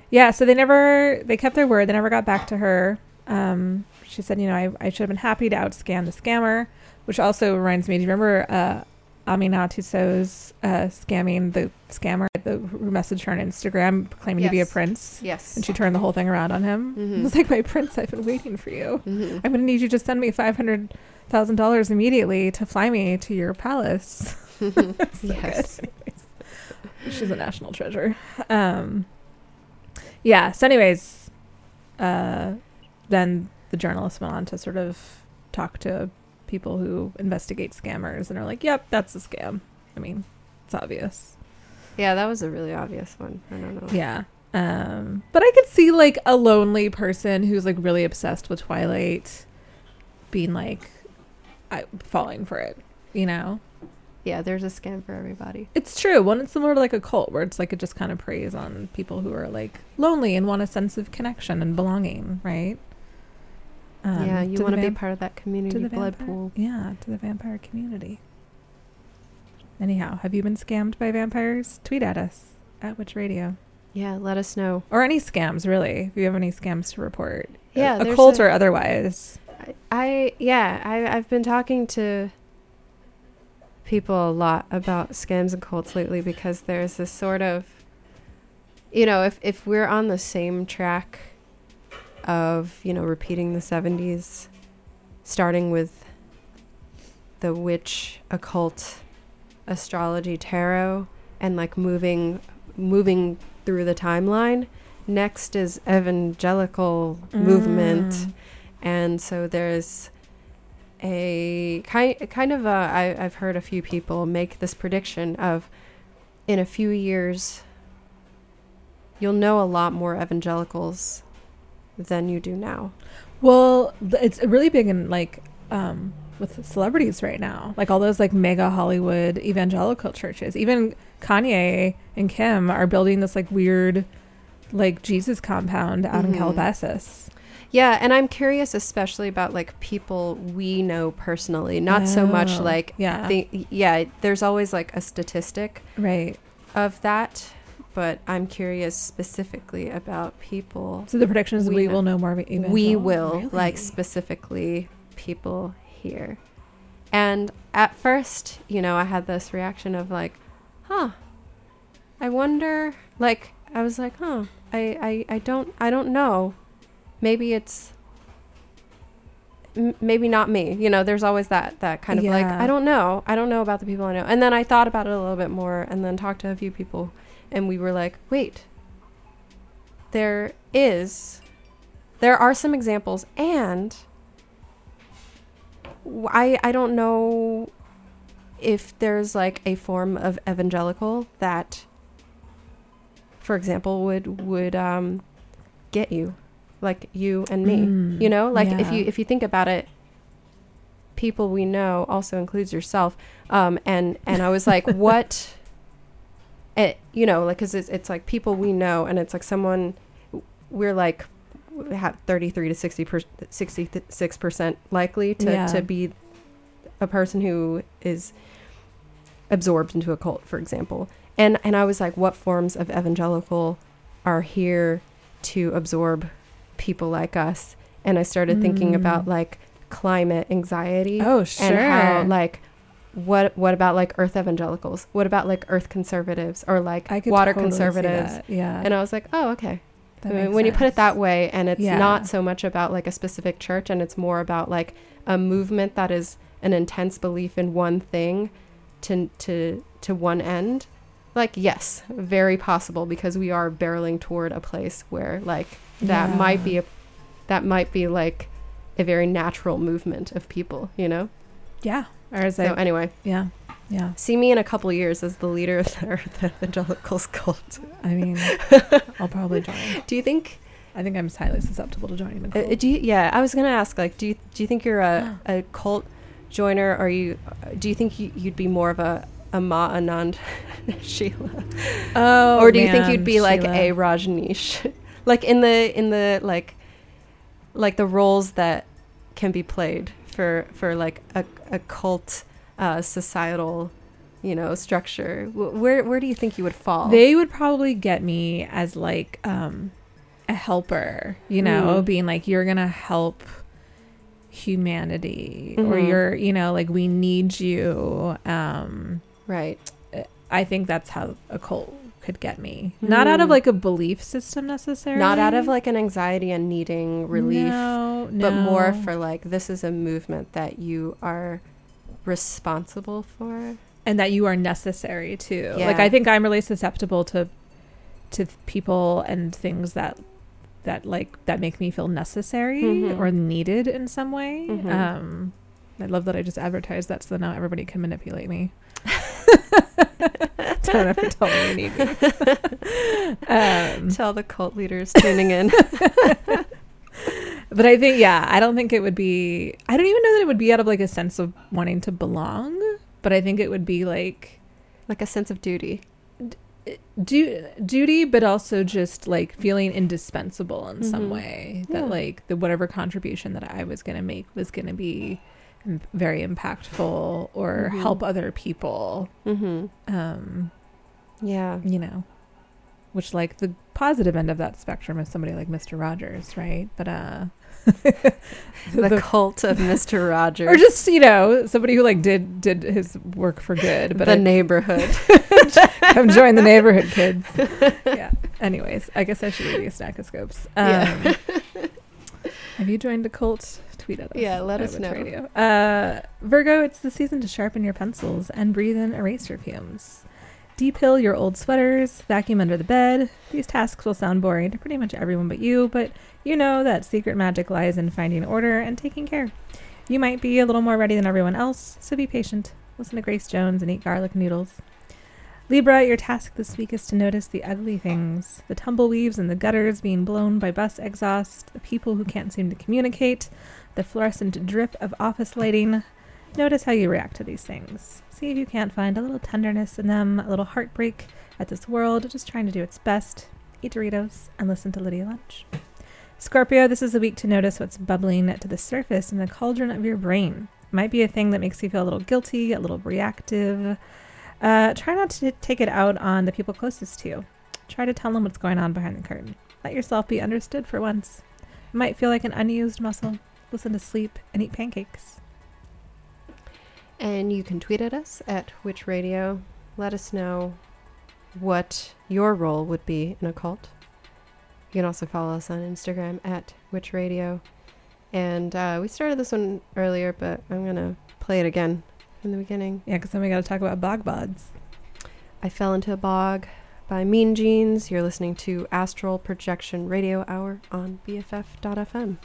Speaker 2: Yeah, so they never they kept their word. They never got back to her. Um, she said, you know, I, I should have been happy to outscam the scammer, which also reminds me, do you remember uh Aminatou Sow's uh scamming the scammer the who messaged her on Instagram claiming to be a prince
Speaker 3: Yes.
Speaker 2: and she turned the whole thing around on him?
Speaker 3: Mhm.
Speaker 2: It was like my prince, I've been waiting for you.
Speaker 3: Mhm.
Speaker 2: I'm gonna need you to send me five hundred thousand dollars immediately to fly me to your palace. So
Speaker 3: yes.
Speaker 2: She's a national treasure. Um, yeah. So, anyways, uh, then the journalist went on to sort of talk to people who investigate scammers and are like, "Yep, that's a scam." I mean, it's obvious.
Speaker 3: Yeah, that was a really obvious one. I don't know.
Speaker 2: Yeah. Um, but I could see like a lonely person who's like really obsessed with Twilight being like, I, falling for it. You know.
Speaker 3: Yeah, there's a scam for everybody.
Speaker 2: It's true. One, it's similar to like a cult where it's like it just kind of preys on people who are like lonely and want a sense of connection and belonging, right? Um,
Speaker 3: yeah, you want to be part of that community
Speaker 2: to the
Speaker 3: blood
Speaker 2: vampire-
Speaker 3: pool.
Speaker 2: Yeah, to the vampire community. Anyhow, have you been scammed by vampires? Tweet at us at Witch Radio
Speaker 3: Yeah, let us know.
Speaker 2: or any scams really. If you have any scams to report,
Speaker 3: Yeah,
Speaker 2: a
Speaker 3: a-
Speaker 2: or otherwise.
Speaker 3: I, I yeah, I I've been talking to people a lot about scams and cults lately because there's this sort of you know, if if we're on the same track of, you know, repeating the 70s starting with the witch occult astrology tarot and like moving moving through the timeline next is evangelical movement
Speaker 2: Mm.
Speaker 3: and so there's a kind kind of a, I, I've heard a few people make this prediction of in a few years you'll know a lot more evangelicals than you do now.
Speaker 2: Well, it's really big in like um, with celebrities right now. Like all those like mega Hollywood evangelical churches. Even Kanye and Kim are building this like weird like Jesus compound out in
Speaker 3: Mhm.
Speaker 2: Calabasas.
Speaker 3: Yeah, and I'm curious especially about like people we know personally, not so much
Speaker 2: Oh,
Speaker 3: like
Speaker 2: yeah.
Speaker 3: the yeah, there's always like a statistic
Speaker 2: Right.
Speaker 3: of that, but I'm curious specifically about people
Speaker 2: So the prediction is
Speaker 3: We
Speaker 2: we,
Speaker 3: know-
Speaker 2: will know more.
Speaker 3: We will
Speaker 2: Really?
Speaker 3: like specifically people here. And at first, you know, I had this reaction of like, huh. I wonder like I was like, huh. I I, I don't I don't know. Maybe it's m- maybe not me. You know, there's always that that kind of like I don't know. I don't know about the people I know. And then I thought about it a little bit more and then talked to a few people and we were like, "Wait. There is there are some examples and I, I don't know if there's like a form of evangelical that for example would would um get you like you and me
Speaker 2: Mm,
Speaker 3: you know? Like if you if you think about it people we know also includes yourself. Um and and i was like what it you know like because it's, it's like people we know and it's like someone we're like we have 33 to 60 per, 66 percent likely to,
Speaker 2: Yeah.
Speaker 3: to be a person who is absorbed into a cult for example. And and i was like what forms of evangelical are here to absorb people like us and i started thinking
Speaker 2: Mm.
Speaker 3: about like climate anxiety
Speaker 2: Oh sure.
Speaker 3: and how like what what about like earth evangelicals what about like earth conservatives or like water
Speaker 2: totally
Speaker 3: conservatives.
Speaker 2: Yeah.
Speaker 3: and i was like oh okay I mean, when you put it that way and it's
Speaker 2: Yeah.
Speaker 3: not so much about like a specific church and it's more about like a movement that is an intense belief in one thing to to to one end like yes very possible because we are barreling toward a place where like that
Speaker 2: Yeah.
Speaker 3: might be a that might be like a very natural movement of people you know
Speaker 2: Yeah. Or as
Speaker 3: so
Speaker 2: I
Speaker 3: anyway
Speaker 2: yeah. Yeah.
Speaker 3: see me in a couple years as the leader of the Earth Evangelicals cult
Speaker 2: I mean, I'll probably join.
Speaker 3: do you think
Speaker 2: I think I'm highly susceptible to joining the
Speaker 3: Uh,
Speaker 2: cult.
Speaker 3: do you, yeah, I was gonna ask. Like, do you do you think you're a, a cult joiner, or you do you think you'd be more of a a Ma Anand Sheila,
Speaker 2: oh,
Speaker 3: or do you think you'd be like
Speaker 2: Sheila.
Speaker 3: a Rajneesh, like in the in the like like the roles that can be played for for like a a cult uh, societal, you know, structure? Wh- Where where do you think you would fall?
Speaker 2: They would probably get me as like um a helper, you know,
Speaker 3: Mm.
Speaker 2: being like you're going to help humanity or
Speaker 3: Mhm.
Speaker 2: you're, you know, like we need you. Um
Speaker 3: right.
Speaker 2: I think that's how a cult could get me. Not out of
Speaker 3: Mm.
Speaker 2: like a belief system necessarily.
Speaker 3: Not out of like an anxiety and needing relief.
Speaker 2: No,
Speaker 3: but more for like this is a movement that you are responsible for.
Speaker 2: and that you are necessary too.
Speaker 3: Yeah.
Speaker 2: Like I think I'm really susceptible to to people and things that that like that make me feel necessary
Speaker 3: Mhm.
Speaker 2: or needed in some way.
Speaker 3: Mhm.
Speaker 2: Um I love that I just advertised that so now everybody can manipulate me. Don't ever tell me you need me. um,
Speaker 3: Tell the cult leaders tuning in.
Speaker 2: but I think yeah, I don't think it would be. I don't even know that it would be out of like a sense of wanting to belong, but I think it would be like
Speaker 3: like a sense of duty.
Speaker 2: du- duty but also just like feeling indispensable in some
Speaker 3: Mhm.
Speaker 2: way
Speaker 3: Yeah.
Speaker 2: that like the whatever contribution that i was going to make was going to be very impactful or
Speaker 3: Mhm.
Speaker 2: help other people
Speaker 3: Mm-hmm.
Speaker 2: um
Speaker 3: Yeah.
Speaker 2: you know which like the positive end of that spectrum is somebody like mr rogers right but uh
Speaker 3: The,
Speaker 2: the-
Speaker 3: cult of Mr. Rogers.
Speaker 2: or just you know somebody who like did did his work for good but
Speaker 3: the
Speaker 2: I-
Speaker 3: neighborhood.
Speaker 2: Come join the neighborhood, kids. yeah. Anyways, I guess I should read you snackoscopes. Um,
Speaker 3: Yeah.
Speaker 2: have you joined a cult? Tweet at us.
Speaker 3: Yeah, let us know.
Speaker 2: Radio. Uh, Virgo, it's the season to sharpen your pencils and breathe in eraser fumes. Depill your old sweaters, vacuum under the bed. These tasks will sound boring to pretty much everyone but you, but you know that secret magic lies in finding order and taking care. You might be a little more ready than everyone else, so be patient. Listen to Grace Jones and eat garlic noodles. Libra, your task this week is to notice the ugly things the tumbleweaves in the gutters being blown by bus exhaust, the people who can't seem to communicate, the fluorescent drip of office lighting. Notice how you react to these things. See if you can't find a little tenderness in them, a little heartbreak at this world just trying to do its best. Eat Doritos and listen to Lydia Lunch. Scorpio, this is a week to notice what's bubbling to the surface in the cauldron of your brain. It might be a thing that makes you feel a little guilty, a little reactive. Uh, try not to take it out on the people closest to you. Try to tell them what's going on behind the curtain. Let yourself be understood for once. It might feel like an unused muscle. Listen to sleep and eat pancakes.
Speaker 3: And you can tweet at us at Witch Radio. Let us know what your role would be in a cult. You can also follow us on Instagram at Witch Radio. And uh, we started this one earlier, but I'm going to play it again from the beginning.
Speaker 2: Yeah, because then we got to talk about bog bods.
Speaker 3: I Fell Into a Bog by Mean Jeans. You're listening to Astral Projection Radio Hour on BFF.fm.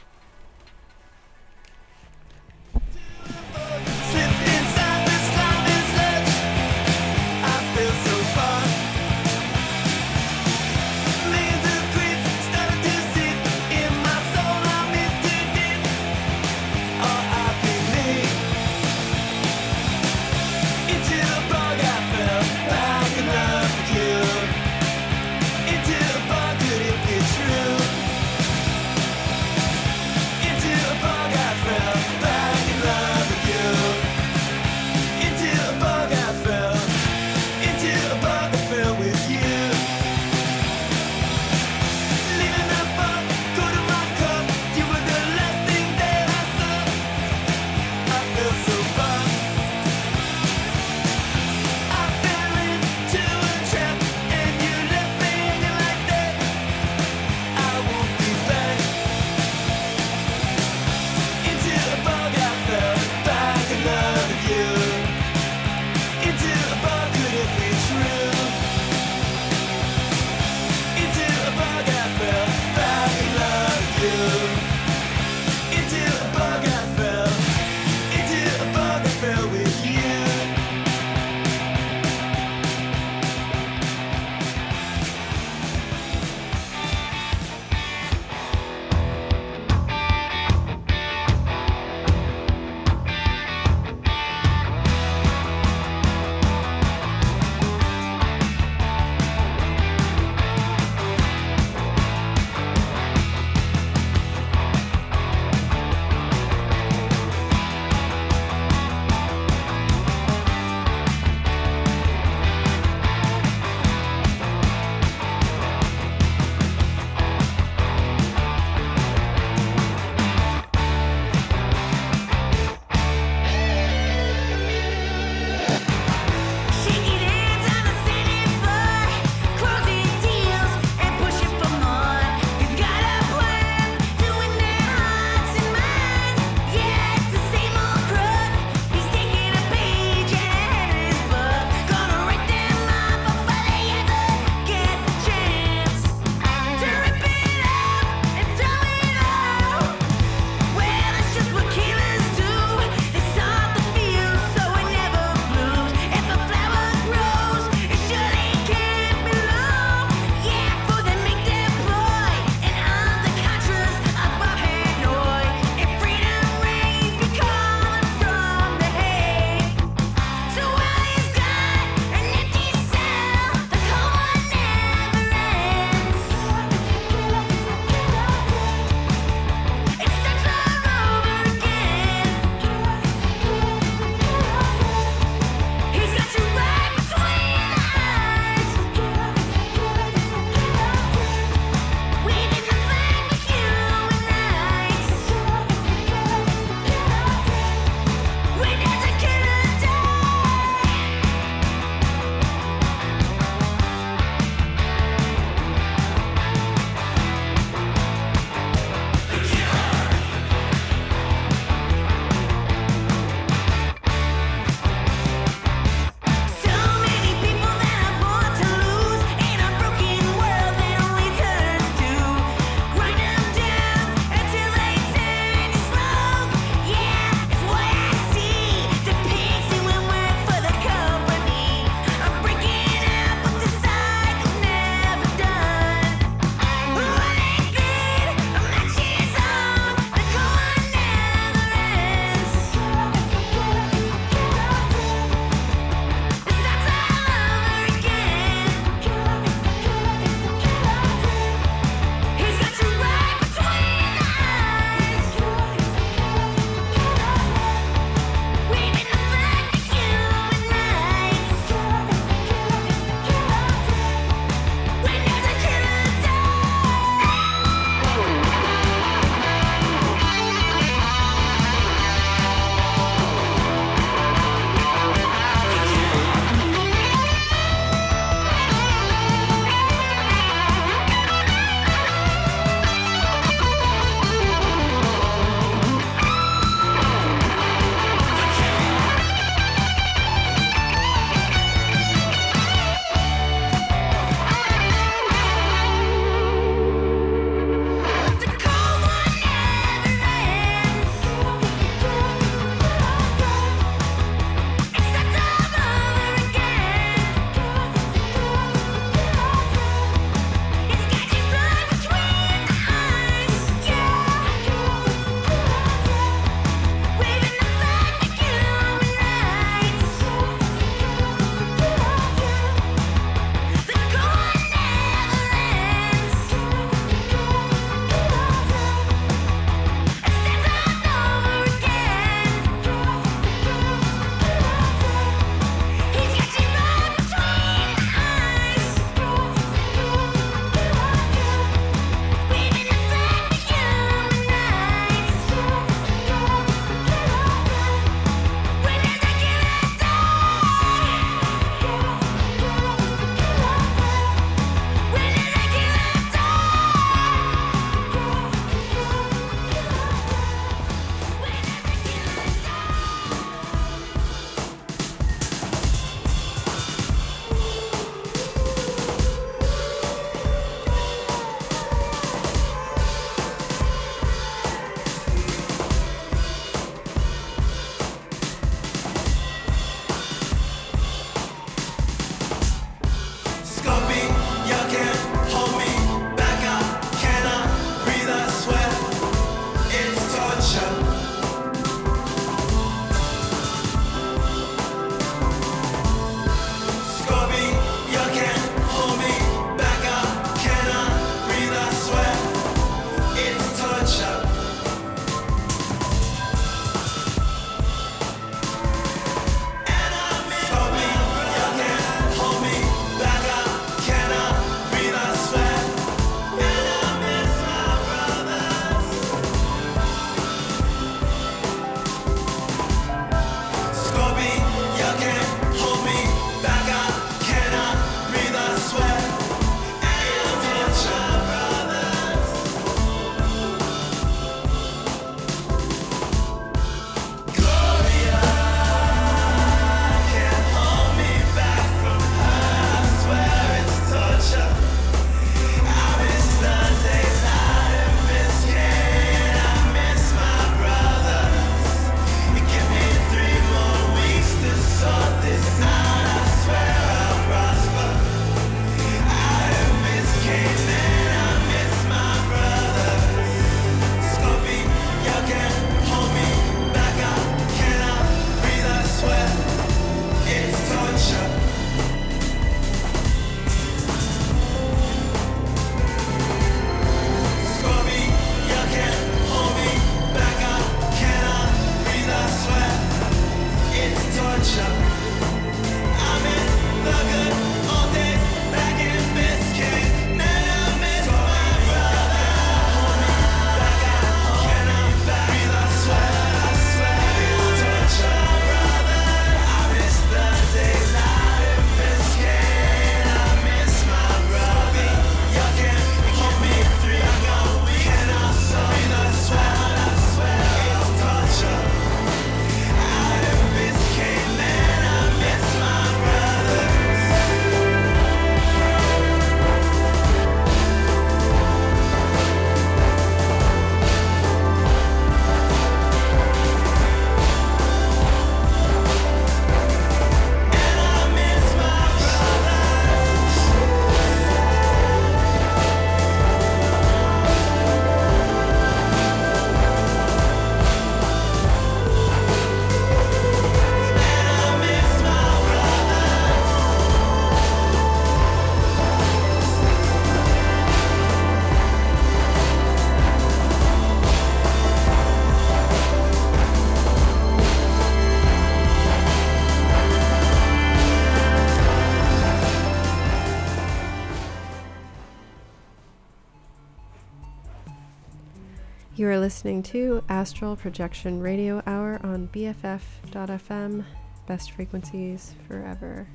Speaker 3: listening to Astral Projection Radio Hour on BFF.fm, best frequencies forever.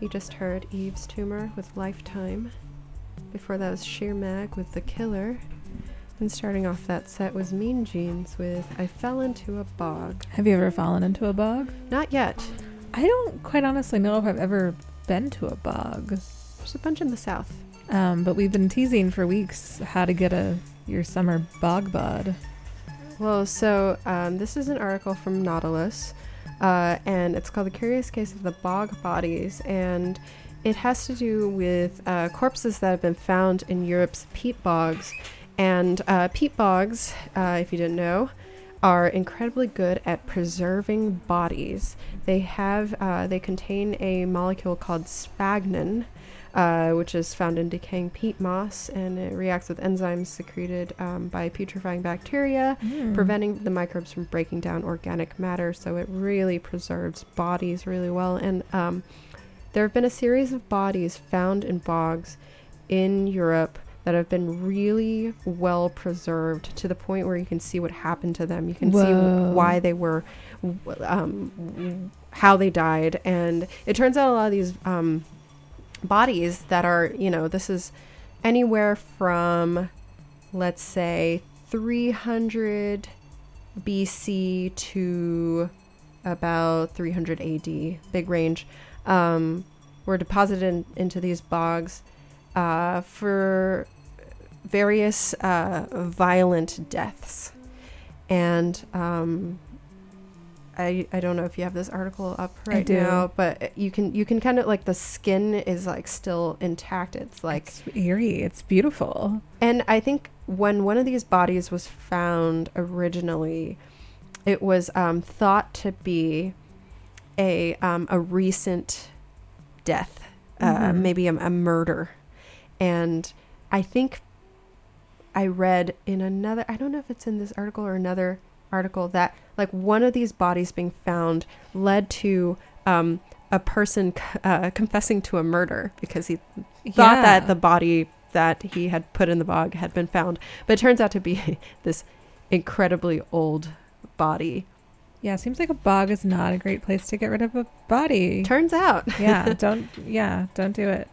Speaker 3: You just heard Yves Tumor with Lifetime. Before that was Sheer Mag with The Killer. And starting off that set was Mean Jeans with I Fell Into a Bog.
Speaker 2: Have you ever fallen into a bog?
Speaker 3: Not yet.
Speaker 2: I don't quite honestly know if I've ever been to a bog.
Speaker 3: There's a bunch in the south.
Speaker 2: Um, but we've been teasing for weeks how to get a your summer bog bod.
Speaker 3: Well, so um, this is an article from Nautilus, uh, and it's called The Curious Case of the Bog Bodies, and it has to do with uh, corpses that have been found in Europe's peat bogs. And uh, peat bogs, uh, if you didn't know, are incredibly good at preserving bodies. They have, uh, they contain a molecule called sphagnum, uh, which is found in decaying peat moss, and it reacts with enzymes secreted um, by putrefying bacteria, preventing the microbes from breaking down organic matter. So it really preserves bodies really well. And um, there have been a series of bodies found in bogs in Europe that have been really well preserved to the point where you can see what happened to them. You can see why they were, um, how they died, and it turns out a lot of these um, bodies that are, you know, this is anywhere from, let's say, 300 BC to about 300 AD, big range, um, were deposited in, into these bogs uh, for various uh, violent deaths. And um, I, I don't know if you have this article up right now, but you can you can kind of like the skin is like still intact. It's like
Speaker 2: It's eerie. It's beautiful.
Speaker 3: and I think when one of these bodies was found originally, it was um, thought to be a um, a recent death, uh,
Speaker 2: Mhm.
Speaker 3: maybe a, a murder, and I think I read in another. I don't know if it's in this article or another article that like one of these bodies being found led to um, a person c- uh, confessing to a murder because he thought
Speaker 2: Yeah.
Speaker 3: that the body that he had put in the bog had been found, but it turns out to be this incredibly old body.
Speaker 2: Yeah, seems like a bog is not a great place to get rid of a body.
Speaker 3: Turns out.
Speaker 2: yeah, don't yeah, don't do it.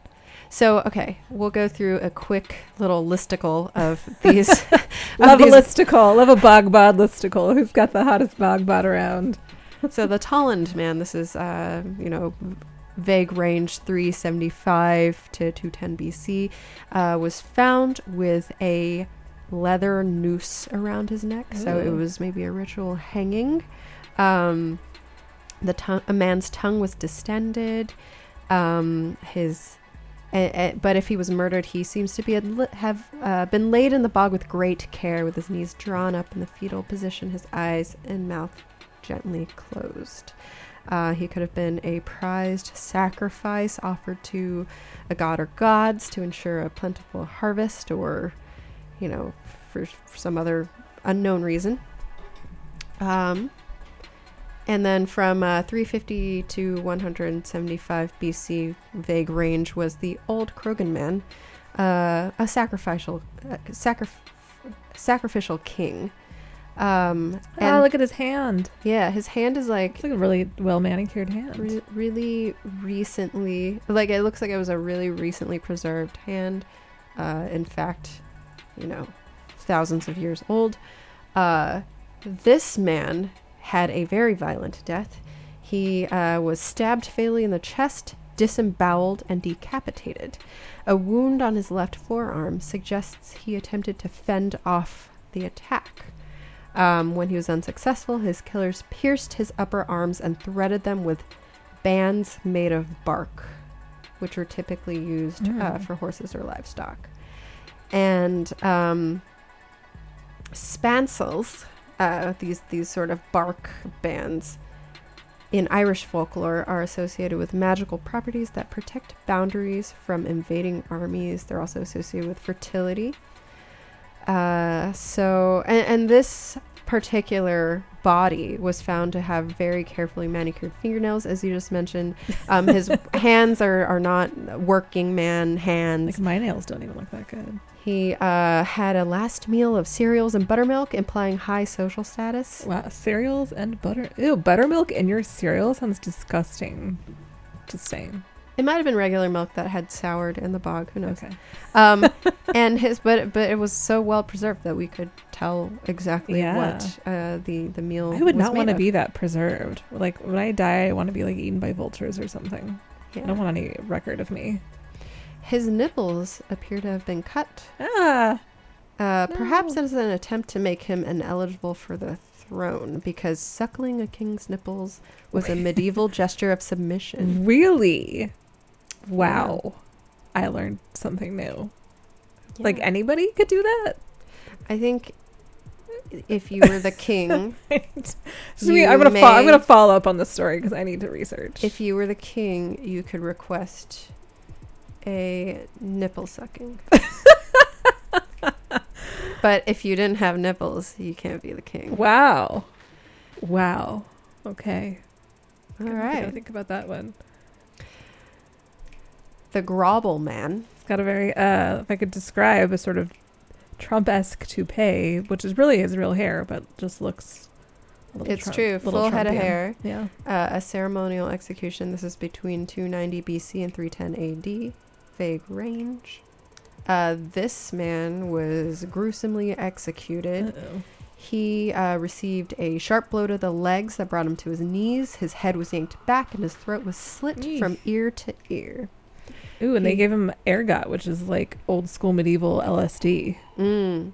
Speaker 3: So, okay, we'll go through a quick little listicle of these. of
Speaker 2: Love a
Speaker 3: these-
Speaker 2: listicle. Love a bog bod listicle. Who's got the hottest bog bod around?
Speaker 3: so the Tolland man, this is, uh, you know, vague range 375 to 210 BC, uh, was found with a leather noose around his neck. So it was maybe a ritual hanging. Um, the tongue, a man's tongue was distended. Um, his, eh, eh, but if he was murdered, he seems to be have uh, been laid in the bog with great care, with his knees drawn up in the fetal position, his eyes and mouth gently closed. Uh, he could have been a prized sacrifice offered to a god or gods to ensure a plentiful harvest, or, you know, for, for some other unknown reason. Um, and then from uh, 350 to 175 BC, vague range was the old Croghan man, uh, a sacrificial, uh, sacrif- sacrificial king. Um, and
Speaker 2: Ah, look at his hand.
Speaker 3: yeah, his hand is like
Speaker 2: It's like a really well manicured hand.
Speaker 3: re- really recently, like it looks like it was a really recently preserved hand. Uh, in fact, you know, thousands of years old. Uh, this man had a very violent death. He uh, was stabbed fatally in the chest, disemboweled, and decapitated. A wound on his left forearm suggests he attempted to fend off the attack. Um, when he was unsuccessful, his killers pierced his upper arms and threaded them with bands made of bark, which were typically used uh,
Speaker 2: Mm.
Speaker 3: for horses or livestock. And um, spancels, uh, these these sort of bark bands, in Irish folklore are associated with magical properties that protect boundaries from invading armies. They're also associated with fertility. Uh, so, and, and this particular body was found to have very carefully manicured fingernails, as you just mentioned. Um, his hands are, are not working man hands.
Speaker 2: Like my nails don't even look that good.
Speaker 3: He uh, had a last meal of cereals and buttermilk, implying high social status.
Speaker 2: Wow, cereals and butter. Ew, buttermilk in your cereal sounds disgusting. Just saying.
Speaker 3: It might have been regular milk that had soured in the bog. Who knows?
Speaker 2: Okay.
Speaker 3: Um, and his, but but it was so well preserved that we could tell exactly
Speaker 2: Yeah.
Speaker 3: what uh, the the meal.
Speaker 2: I would not want to be that preserved. Like when I die, I want to be like eaten by vultures or something. I don't want any record of me.
Speaker 3: His nipples appear to have been cut,
Speaker 2: Ah,
Speaker 3: uh, perhaps
Speaker 2: No.
Speaker 3: as an attempt to make him ineligible for the throne, because suckling a king's nipples was a medieval gesture of submission.
Speaker 2: really? Wow. I learned something new. Like anybody could do that.
Speaker 3: I think if you were the king,
Speaker 2: me- I'm gonna fo- I'm gonna follow up on this story because I need to research.
Speaker 3: if you were the king, you could request a nipple sucking. but if you didn't have nipples, you can't be the king.
Speaker 2: wow, wow. Okay.
Speaker 3: All
Speaker 2: Gotta- gotta
Speaker 3: right.
Speaker 2: think about that one.
Speaker 3: The Grauballe Man.
Speaker 2: It's got a very, uh, if I could describe a sort of Trump-esque toupee, which is really his real hair, but just looks. A
Speaker 3: It's
Speaker 2: Trump-
Speaker 3: true. Full head of hair.
Speaker 2: Yeah.
Speaker 3: Uh, a ceremonial execution. This is between 290 BC and 310 AD. Vague range. Uh, this man was gruesomely executed.
Speaker 2: Uh-oh.
Speaker 3: He uh, received a sharp blow to the legs that brought him to his knees. His head was yanked back, and his throat was slit
Speaker 2: Eesh.
Speaker 3: from ear to ear.
Speaker 2: Ooh, and they gave him ergot, which is like old school medieval LSD.
Speaker 3: Mm.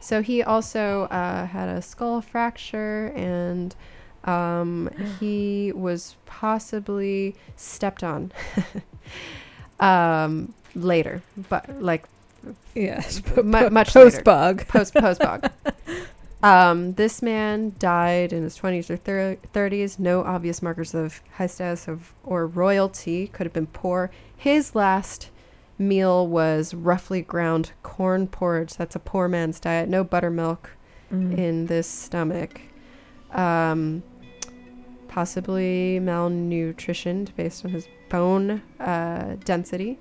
Speaker 3: So he also uh, had a skull fracture, and um, he was possibly stepped on um, later, but like
Speaker 2: Yeah,
Speaker 3: Mu- much
Speaker 2: post bug,
Speaker 3: post post bog. Um, this man died in his 20s or thir- 30s. No obvious markers of high status of or royalty. Could have been poor. His last meal was roughly ground corn porridge. That's a poor man's diet. No buttermilk
Speaker 2: Mm.
Speaker 3: in this stomach. Um, possibly malnutritioned based on his bone uh, density.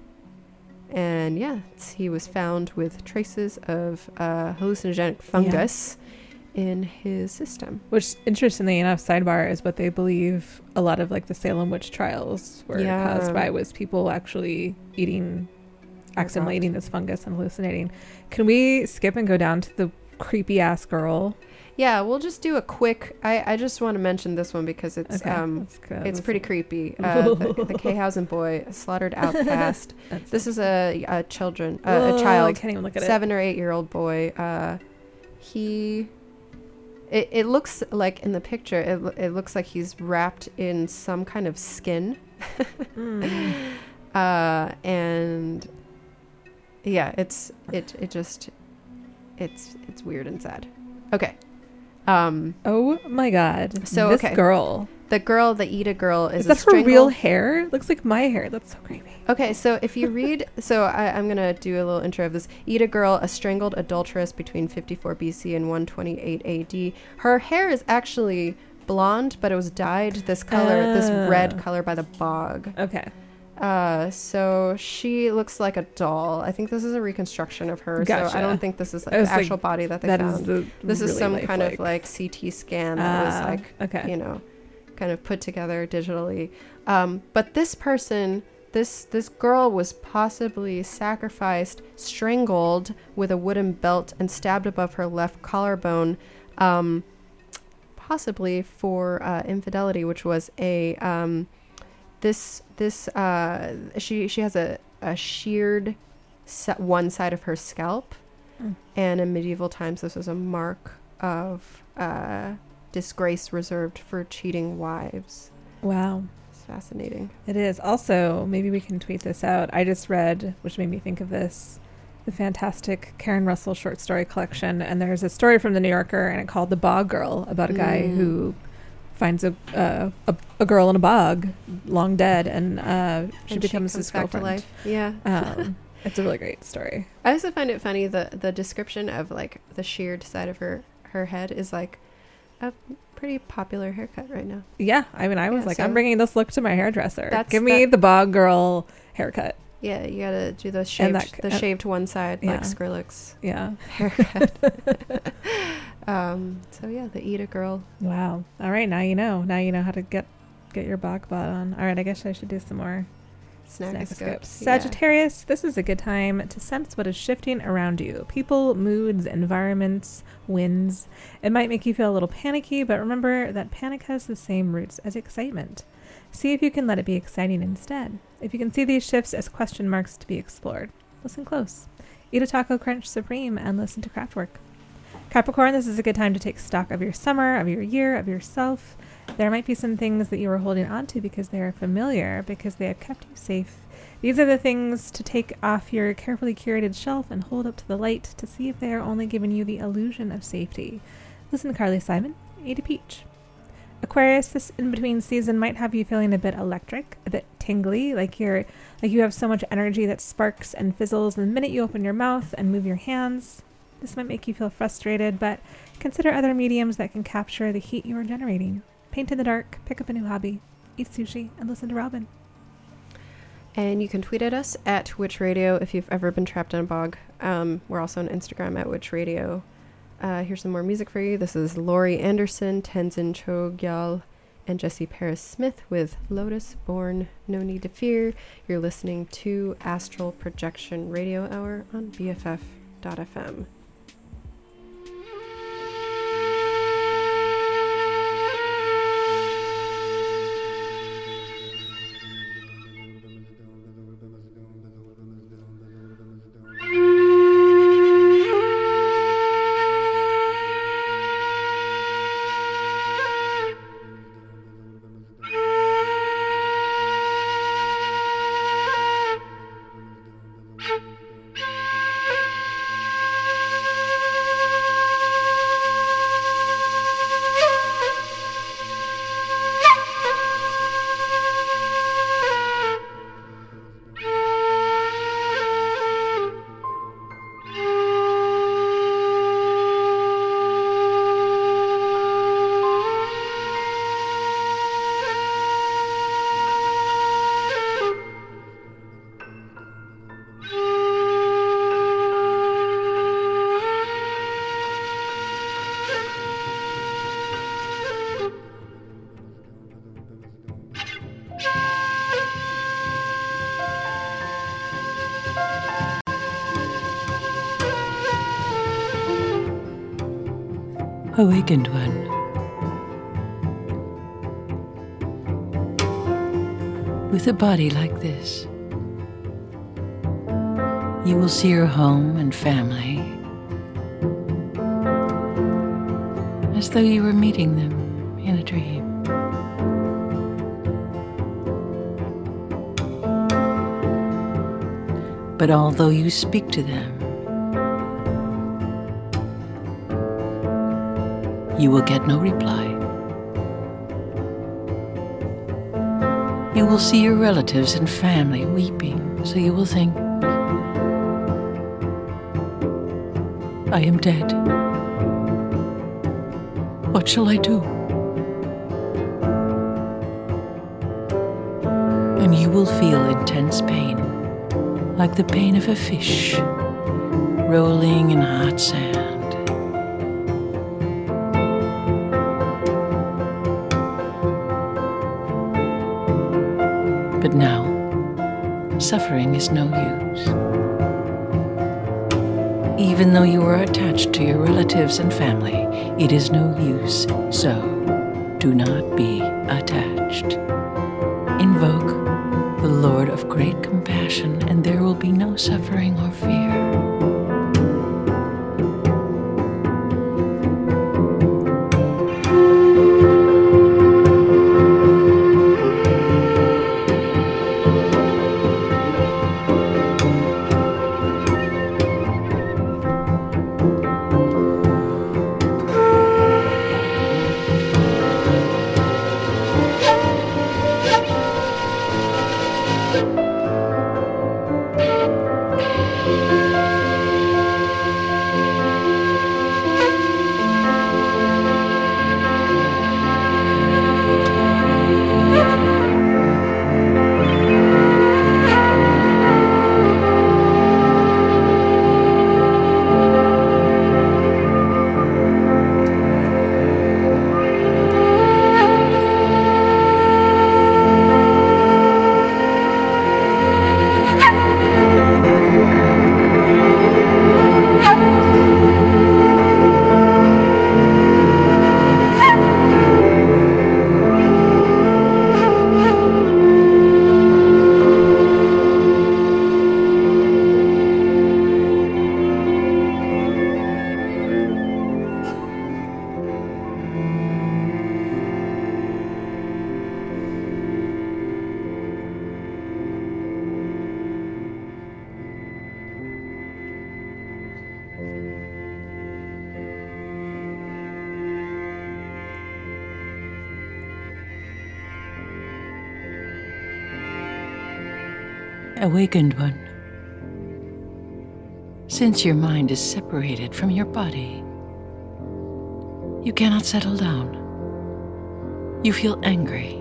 Speaker 3: And yeah, it's- he was found with traces of uh, hallucinogenic fungus in his system.
Speaker 2: Which, interestingly enough, sidebar is what they believe a lot of like the Salem witch trials were
Speaker 3: Yeah.
Speaker 2: caused by was people actually eating, accidentally eating this fungus and hallucinating. Can we skip and go down to the creepy ass girl?
Speaker 3: Yeah, we'll just do a quick. I, I just want to mention this one because it's
Speaker 2: Okay,
Speaker 3: um it's pretty creepy. Uh, the, the Kayhausen boy, slaughtered outcast. this is a, a children, uh,
Speaker 2: Ugh,
Speaker 3: a child,
Speaker 2: can't even look at
Speaker 3: seven or eight year old boy. Uh, he, it, it looks like in the picture, it, it looks like he's wrapped in some kind of skin.
Speaker 2: Mm.
Speaker 3: Uh, and yeah, it's it it just it's it's weird and sad. Okay. Um,
Speaker 2: Oh my god!
Speaker 3: So,
Speaker 2: this
Speaker 3: okay.
Speaker 2: girl
Speaker 3: the girl, the Yde girl, is,
Speaker 2: is
Speaker 3: a
Speaker 2: that her real hair? Looks like my hair. That's so creepy.
Speaker 3: Okay, so if you read, so I, I'm gonna do a little intro of this. Yde girl, a strangled adulteress between 54 BC and 128 AD. Her hair is actually blonde, but it was dyed this color, this red
Speaker 2: Ah.
Speaker 3: color by the bog.
Speaker 2: Okay,
Speaker 3: Uh, so she looks like a doll. I think this is a reconstruction of her. So I don't think this is like the
Speaker 2: was like,
Speaker 3: actual body that they
Speaker 2: that
Speaker 3: found.
Speaker 2: is the.
Speaker 3: this is
Speaker 2: really
Speaker 3: some kind of like CT scan that was
Speaker 2: Ah,
Speaker 3: like
Speaker 2: okay.
Speaker 3: you know, kind of put together digitally. Um, but this person, this this girl was possibly sacrificed, strangled with a wooden belt, and stabbed above her left collarbone, um, possibly for uh, infidelity, which was a um, this this uh, she she has a a sheared se- one side of her scalp,
Speaker 2: Mm.
Speaker 3: and in medieval times this was a mark of uh, disgrace reserved for cheating wives.
Speaker 2: Wow.
Speaker 3: It's fascinating.
Speaker 2: It is. Also, maybe we can tweet this out. I just read, which made me think of this, the fantastic Karen Russell short story collection. And there's a story from the New Yorker, and it called The Bog Girl, about a guy
Speaker 3: Mm.
Speaker 2: who finds a, uh, a a girl in a bog, long dead, and uh, she
Speaker 3: And
Speaker 2: becomes
Speaker 3: comes
Speaker 2: his
Speaker 3: back to
Speaker 2: girlfriend.
Speaker 3: life. Yeah.
Speaker 2: Um, it's a really great story.
Speaker 3: I also find it funny the the description of like the sheared side of her her head is like a pretty popular haircut right now.
Speaker 2: Yeah, I mean, I was
Speaker 3: Yeah,
Speaker 2: like,
Speaker 3: so-
Speaker 2: I'm bringing this look to my hairdresser. Give me
Speaker 3: that-
Speaker 2: the bog girl haircut.
Speaker 3: Yeah, you gotta do the shaved,
Speaker 2: that-
Speaker 3: the
Speaker 2: uh,
Speaker 3: shaved one side
Speaker 2: yeah.
Speaker 3: like Skrillex
Speaker 2: Yeah.
Speaker 3: haircut. um, so yeah, the Eat a Girl.
Speaker 2: Wow. All right, now you know. Now you know how to get get your bog bot on. All right, I guess I should do some more
Speaker 3: Snackoscopes.
Speaker 2: Snackoscopes.
Speaker 3: yeah.
Speaker 2: Sagittarius, this is a good time to sense what is shifting around you. People, moods, environments, winds. It might make you feel a little panicky, but remember that panic has the same roots as excitement. See if you can let it be exciting instead. If you can see these shifts as question marks to be explored, listen close. Eat a taco crunch supreme and listen to Kraftwerk. Capricorn, this is a good time to take stock of your summer, of your year, of yourself. There might be some things that you are holding on to because they are familiar, because they have kept you safe. These are the things to take off your carefully curated shelf and hold up to the light to see if they are only giving you the illusion of safety. Listen to Carly Simon, Ada Peach. Aquarius, this in between season might have you feeling a bit electric, a bit tingly, like you're like you have so much energy that sparks and fizzles the minute you open your mouth and move your hands. This might make you feel frustrated, but consider other mediums that can capture the heat you are generating. Paint in the dark, pick up a new hobby, eat sushi, and listen to Robin.
Speaker 3: And you can tweet at us at Witch Radio if you've ever been trapped in a bog. Um, we're also on Instagram at Witch Radio. Uh, here's some more music for you. This is Laurie Anderson, Tenzin Choegyal, and Jesse Paris Smith with Lotus Born No Need to Fear. You're listening to Astral Projection Radio Hour on BFF.fm.
Speaker 4: Awakened one. With a body like this, you will see your home and family as though you were meeting them in a dream. But although you speak to them, you will get no reply. You will see your relatives and family weeping, so you will think, I am dead. What shall I do? And you will feel intense pain, like the pain of a fish rolling in hot sand. Suffering is no use. Even though you are attached to your relatives and family, it is no use. So, do not be attached. Invoke the Lord of great compassion, and there will be no suffering or fear. Since your mind is separated from your body, you cannot settle down. You feel angry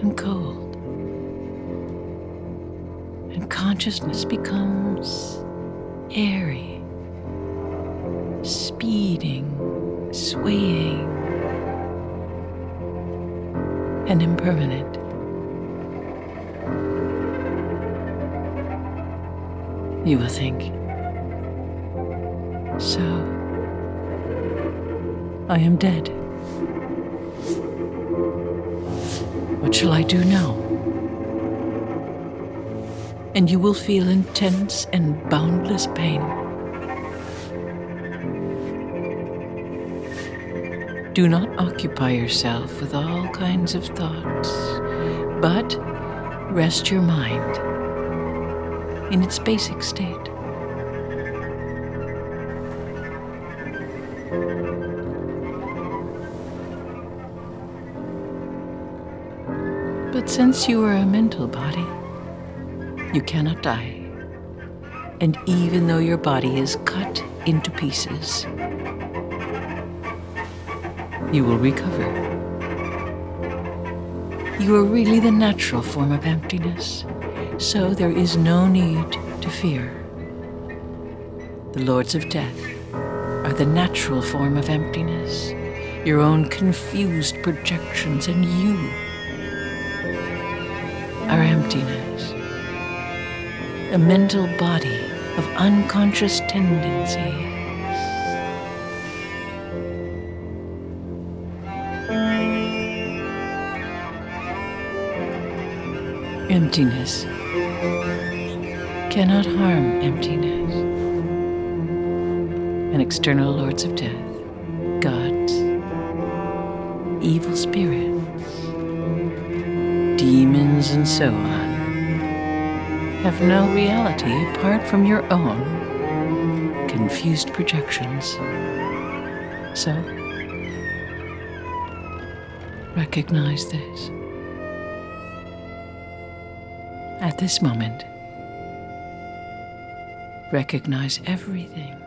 Speaker 4: and cold. And consciousness becomes airy, speeding, swaying, and impermanent. You will think, so I am dead. What shall I do now? And you will feel intense and boundless pain. Do not occupy yourself with all kinds of thoughts, but rest your mind in its basic state. Since you are a mental body, you cannot die. And even though your body is cut into pieces, you will recover. You are really the natural form of emptiness, so there is no need to fear. The lords of death are the natural form of emptiness, your own confused projections, and you emptiness. A mental body of unconscious tendencies. Emptiness cannot harm emptiness. And external lords of death, gods, evil spirits, demons, and so on, have no reality apart from your own confused projections. So, recognize this. At this moment, recognize everything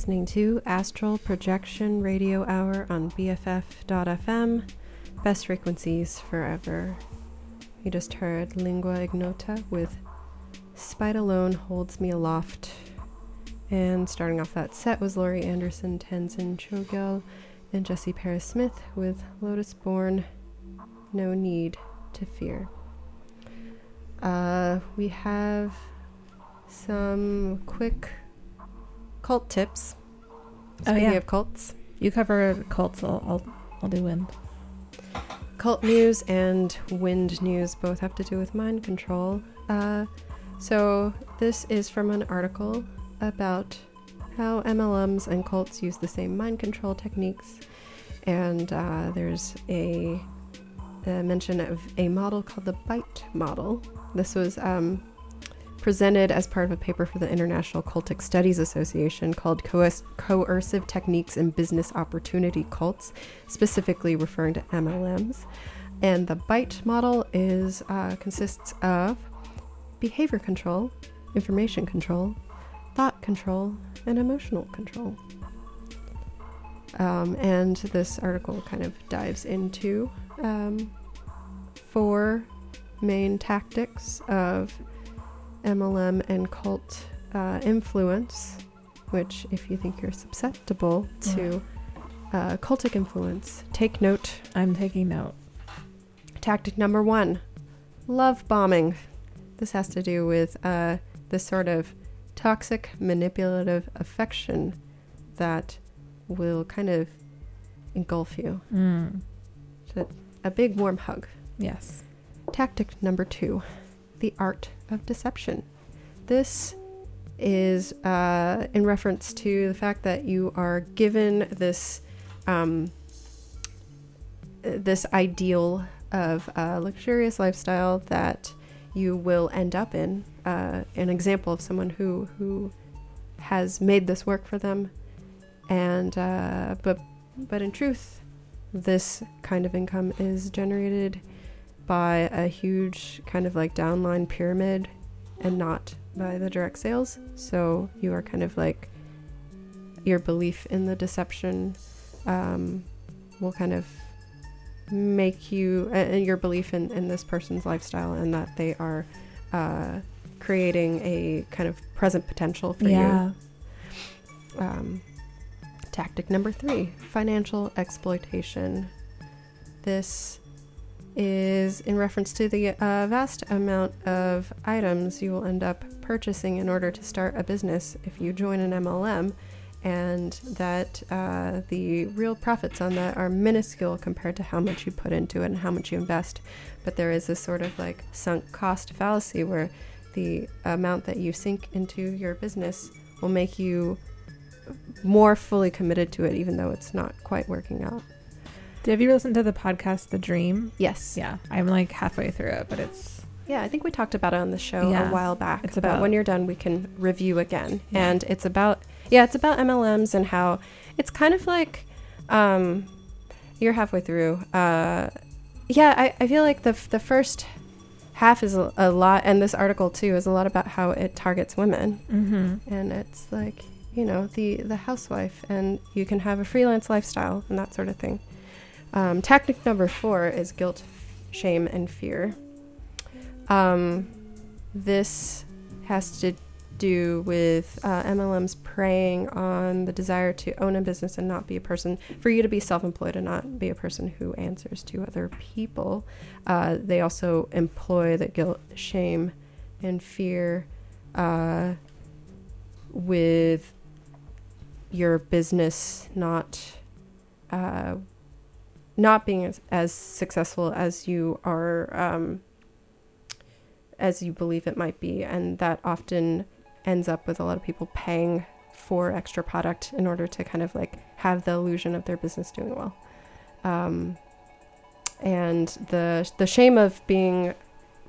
Speaker 3: listening to Astral Projection Radio Hour on BFF.fm. Best frequencies forever. You just heard Lingua Ignota with Spite Alone Holds Me Aloft. And starting off that set was Laurie Anderson, Tenzin Choegyal, and Jesse Paris Smith with Lotus Born No Need to Fear. Uh, we have some quick cult tips.
Speaker 2: Oh,
Speaker 3: Speaking
Speaker 2: yeah.
Speaker 3: of cults,
Speaker 2: You cover cults. I'll, I'll, I'll do wind.
Speaker 3: cult news and wind news both have to do with mind control. Uh, so this is from an article about how MLMs and cults use the same mind control techniques, and uh, there's a, a mention of a model called the Bite model. This was um, presented as part of a paper for the International Cultic Studies Association called Coerc- Coercive Techniques in Business Opportunity Cults, specifically referring to MLMs. And the BITE model is uh, consists of behavior control, information control, thought control, and emotional control. Um, and this article kind of dives into um, four main tactics of MLM and cult uh, influence, which, if you think you're susceptible to uh, cultic influence, take note.
Speaker 2: I'm taking note.
Speaker 3: Tactic number one love bombing. This has to do with uh, this sort of toxic, manipulative affection that will kind of engulf you.
Speaker 2: Mm.
Speaker 3: So a big warm hug.
Speaker 2: Yes.
Speaker 3: Tactic number two the art of deception. This is uh, in reference to the fact that you are given this um, this ideal of a luxurious lifestyle that you will end up in. Uh, an example of someone who who has made this work for them, and uh, but but in truth, this kind of income is generated by a huge kind of like downline pyramid, and not by the direct sales. So you are kind of like your belief in the deception um, will kind of make you and uh, your belief in, in this person's lifestyle and that they are uh, creating a kind of present potential for
Speaker 2: yeah.
Speaker 3: you. Um, tactic number three financial exploitation. This is in reference to the uh, vast amount of items you will end up purchasing in order to start a business if you join an MLM and that uh, the real profits on that are minuscule compared to how much you put into it and how much you invest. But there is this sort of like sunk cost fallacy where the amount that you sink into your business will make you more fully committed to it, even though it's not quite working out.
Speaker 2: Have you listened to the podcast The Dream?
Speaker 3: Yes.
Speaker 2: Yeah, I'm like halfway through it, but it's
Speaker 3: Yeah, I think we talked about it on the show
Speaker 2: Yeah.
Speaker 3: a while back.
Speaker 2: It's about-
Speaker 3: when you're done, we can review again.
Speaker 2: Yeah.
Speaker 3: And it's about yeah, it's about MLMs and how it's kind of like um, you're halfway through. Uh, yeah, I, I feel like the the first half is a, a lot, and this article too is a lot about how it targets women,
Speaker 2: mm-hmm.
Speaker 3: and it's like you know the the housewife, and you can have a freelance lifestyle and that sort of thing. Um, tactic number four is guilt, shame, and fear. Um, this has to do with uh, MLMs preying on the desire to own a business and not be a person, for you to be self employed and not be a person who answers to other people. Uh, they also employ the guilt, shame, and fear uh, with your business not. Not being as, as successful as you are um, as you believe it might be and that often ends up with a lot of people paying for extra product in order to kind of like have the illusion of their business doing well um, and the the shame of being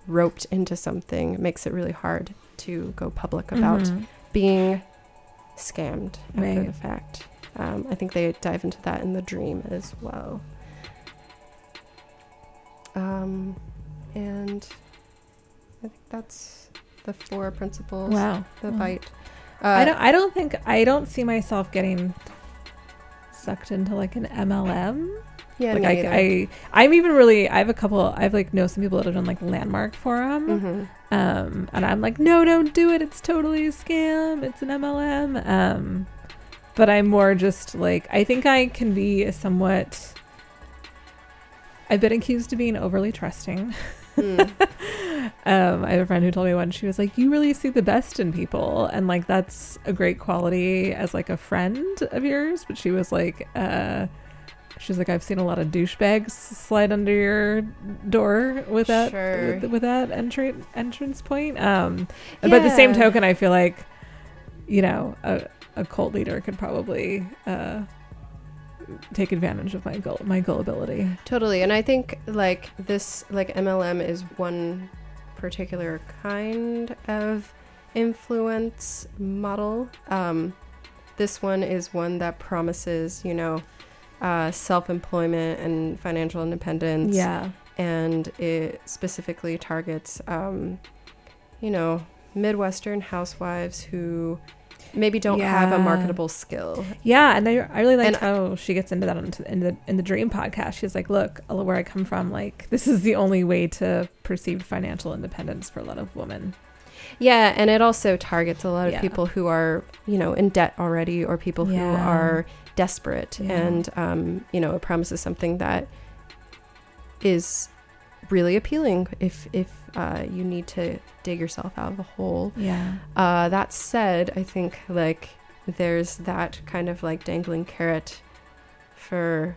Speaker 3: roped into something makes it really hard to go public about
Speaker 2: Mhm.
Speaker 3: being scammed after
Speaker 2: Right.
Speaker 3: the fact. Um, I think they dive into that in the dream as well. Um, and I think that's the four principles.
Speaker 2: Wow.
Speaker 3: The
Speaker 2: Wow.
Speaker 3: bite. Uh,
Speaker 2: I don't. I don't think. I don't see myself getting sucked into like an MLM.
Speaker 3: Yeah,
Speaker 2: like I. I, I'm even really. I have a couple. I've like know some people that have done like landmark forum.
Speaker 3: mm-hmm.
Speaker 2: Um, and I'm like, no, don't do it. It's totally a scam. It's an MLM. Um, but I'm more just like, I think I can be a somewhat. I've been accused of being overly trusting.
Speaker 3: Mm.
Speaker 2: um, I have a friend who told me once she was like, "You really see the best in people," and like that's a great quality as like a friend of yours. But she was like, uh, she's like, "I've seen a lot of douchebags slide under your door with that
Speaker 3: Sure.
Speaker 2: with, with that entry entrance point." Um, but the same token, I feel like, you know, a, a cult leader could probably uh, take advantage of my gull my gullibility.
Speaker 3: Totally. And I think like this like MLM is one particular kind of influence model. Um, this one is one that promises, you know, uh, self-employment and financial independence.
Speaker 2: Yeah.
Speaker 3: And it specifically targets, um, you know, Midwestern housewives who maybe don't have a marketable skill.
Speaker 2: Yeah, and I, I really like how she gets into that in the in the Dream podcast. She's like, "Look, where I come from, like this is the only way to perceive financial independence for a lot of women."
Speaker 3: Yeah, and it also targets a lot of
Speaker 2: Yeah.
Speaker 3: people who are, you know, in debt already or people who
Speaker 2: Yeah.
Speaker 3: are desperate.
Speaker 2: Yeah.
Speaker 3: And, um, you know, it promises something that is really appealing if, if uh, you need to dig yourself out of a hole.
Speaker 2: Yeah,
Speaker 3: Uh, that said, I think, like, there's that kind of like dangling carrot for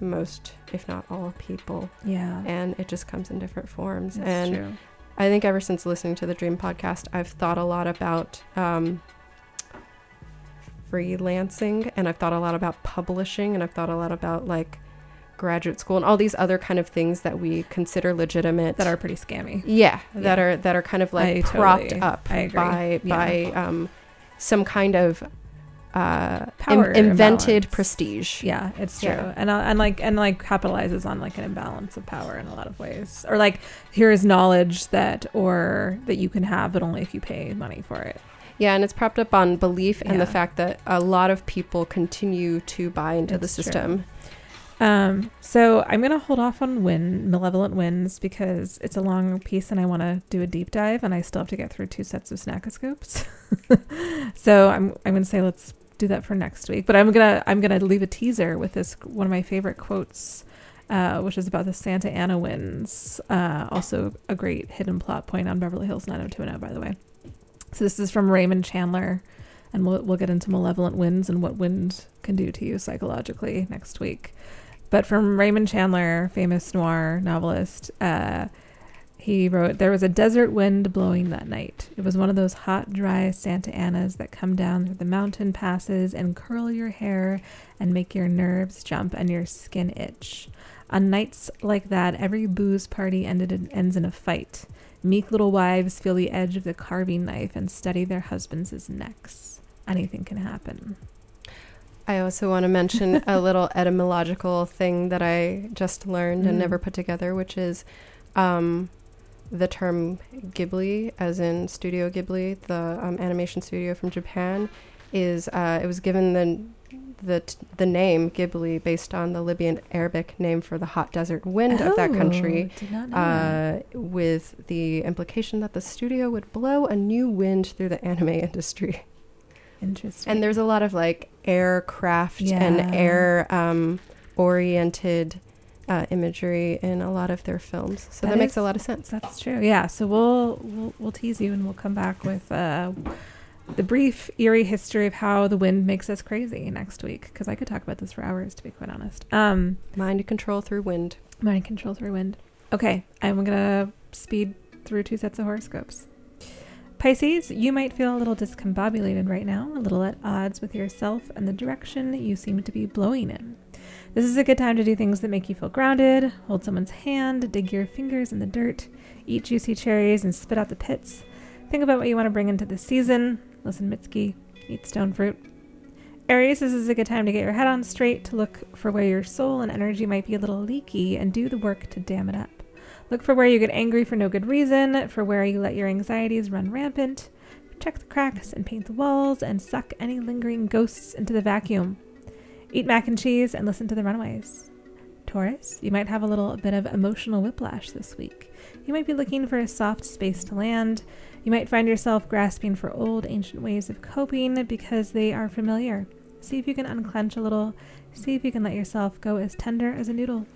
Speaker 3: most, if not all, people.
Speaker 2: yeah,
Speaker 3: And it just comes in different forms.
Speaker 2: that's
Speaker 3: and
Speaker 2: true.
Speaker 3: I think ever since listening to the Dream podcast, I've thought a lot about um, freelancing and I've thought a lot about publishing and I've thought a lot about like graduate school and all these other kind of things that we consider legitimate
Speaker 2: that are pretty scammy.
Speaker 3: yeah, that are that are kind of like
Speaker 2: I
Speaker 3: propped
Speaker 2: totally-
Speaker 3: up by
Speaker 2: Yeah.
Speaker 3: by um, some kind of uh,
Speaker 2: Power
Speaker 3: in- invented
Speaker 2: imbalance.
Speaker 3: prestige.
Speaker 2: Yeah, it's true,
Speaker 3: Yeah.
Speaker 2: and uh, and like and like capitalizes on like an imbalance of power in a lot of ways, or like here is knowledge that or that you can have, but only if you pay money for it.
Speaker 3: Yeah, and it's propped up on belief and the fact that a lot of people continue to buy into the
Speaker 2: system. true. Um, so I'm gonna hold off on win malevolent wins because it's a long piece and I want to do a deep dive, and I still have to get through two sets of snackoscopes. so I'm I'm gonna say let's do that for next week. But I'm gonna I'm gonna leave a teaser with this one of my favorite quotes, uh, which is about the Santa Ana winds. Uh, also a great hidden plot point on Beverly Hills 90210, by the way. So this is from Raymond Chandler, and we'll we'll get into malevolent winds and what wind can do to you psychologically next week. But from Raymond Chandler, famous noir novelist, uh, he wrote, There was a desert wind blowing that night. It was one of those hot, dry Santa Anas that come down through the mountain passes and curl your hair and make your nerves jump and your skin itch. On nights like that, every booze party ended in, ends in a fight. Meek little wives feel the edge of the carving knife and study their husbands' necks. Anything can happen.
Speaker 3: I also want to mention a little etymological thing that I just learned and
Speaker 2: Mm.
Speaker 3: never put together, which is um, the term Ghibli, as in Studio Ghibli, the um, animation studio from Japan, is uh, it was given the the t- the name Ghibli based on the Libyan Arabic name for the hot desert wind of that country.
Speaker 2: Oh, Did not know.
Speaker 3: Uh, with the implication that the studio would blow a new wind through the anime industry.
Speaker 2: Interesting.
Speaker 3: And there's a lot of like aircraft and air um, oriented uh, imagery in a lot of their films. So that,
Speaker 2: That
Speaker 3: makes a lot of sense.
Speaker 2: That's true. Yeah. So we'll we'll, we'll tease you, and we'll come back with uh, the brief, eerie history of how the wind makes us crazy next week. Because I could talk about this for hours, to be quite honest. Um,
Speaker 3: Mind control through wind.
Speaker 2: mind control through wind. Okay, I'm gonna speed through two sets of horoscopes. Pisces, you might feel a little discombobulated right now, a little at odds with yourself and the direction you seem to be blowing in. This is a good time to do things that make you feel grounded, hold someone's hand, dig your fingers in the dirt, eat juicy cherries and spit out the pits. Think about what you want to bring into the season. Listen, Mitski, eat stone fruit. Aries, this is a good time to get your head on straight, to look for where your soul and energy might be a little leaky, and do the work to dam it up. Look for where you get angry for no good reason, for where you let your anxieties run rampant. Check the cracks and paint the walls, and suck any lingering ghosts into the vacuum. Eat mac and cheese and listen to the runaways. Taurus, you might have a little bit of emotional whiplash this week. You might be looking for a soft space to land. You might find yourself grasping for old ancient ways of coping because they are familiar. See if you can unclench a little. See if you can let yourself go as tender as a noodle.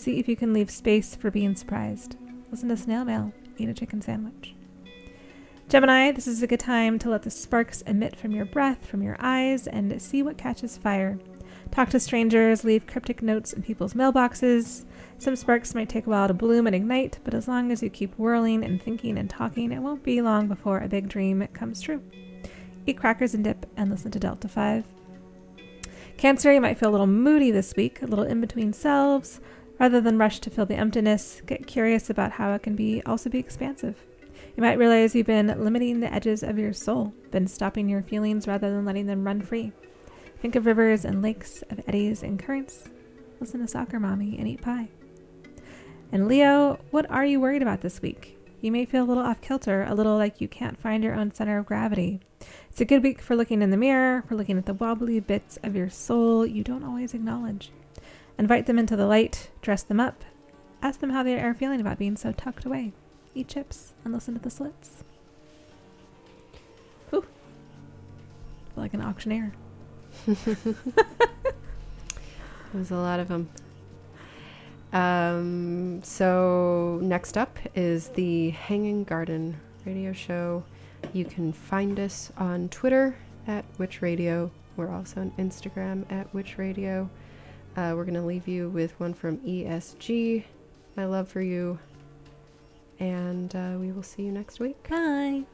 Speaker 2: See if you can leave space for being surprised. Listen to snail mail. Eat a chicken sandwich. Gemini, this is a good time to let the sparks emit from your breath, from your eyes, and see what catches fire. Talk to strangers, leave cryptic notes in people's mailboxes. Some sparks might take a while to bloom and ignite, but as long as you keep whirling and thinking and talking, it won't be long before a big dream comes true. Eat crackers and dip and listen to Delta 5. Cancer, you might feel a little moody this week, a little in between selves. Rather than rush to fill the emptiness, get curious about how it can be also be expansive. You might realize you've been limiting the edges of your soul, been stopping your feelings rather than letting them run free. Think of rivers and lakes, of eddies and currents. Listen to Soccer Mommy and eat pie. And Leo, what are you worried about this week? You may feel a little off kilter, a little like you can't find your own center of gravity. It's a good week for looking in the mirror, for looking at the wobbly bits of your soul you don't always acknowledge. Invite them into the light, dress them up, ask them how they are feeling about being so tucked away. Eat chips and listen to the slits. Whew. Feel like an auctioneer.
Speaker 3: There's a lot of them. Um, so next up is the Hanging Garden radio show. You can find us on Twitter at Witch Radio. We're also on Instagram at Witch Radio. Uh, we're gonna leave you with one from ESG. My love for you, and uh, we will see you next week.
Speaker 2: Bye.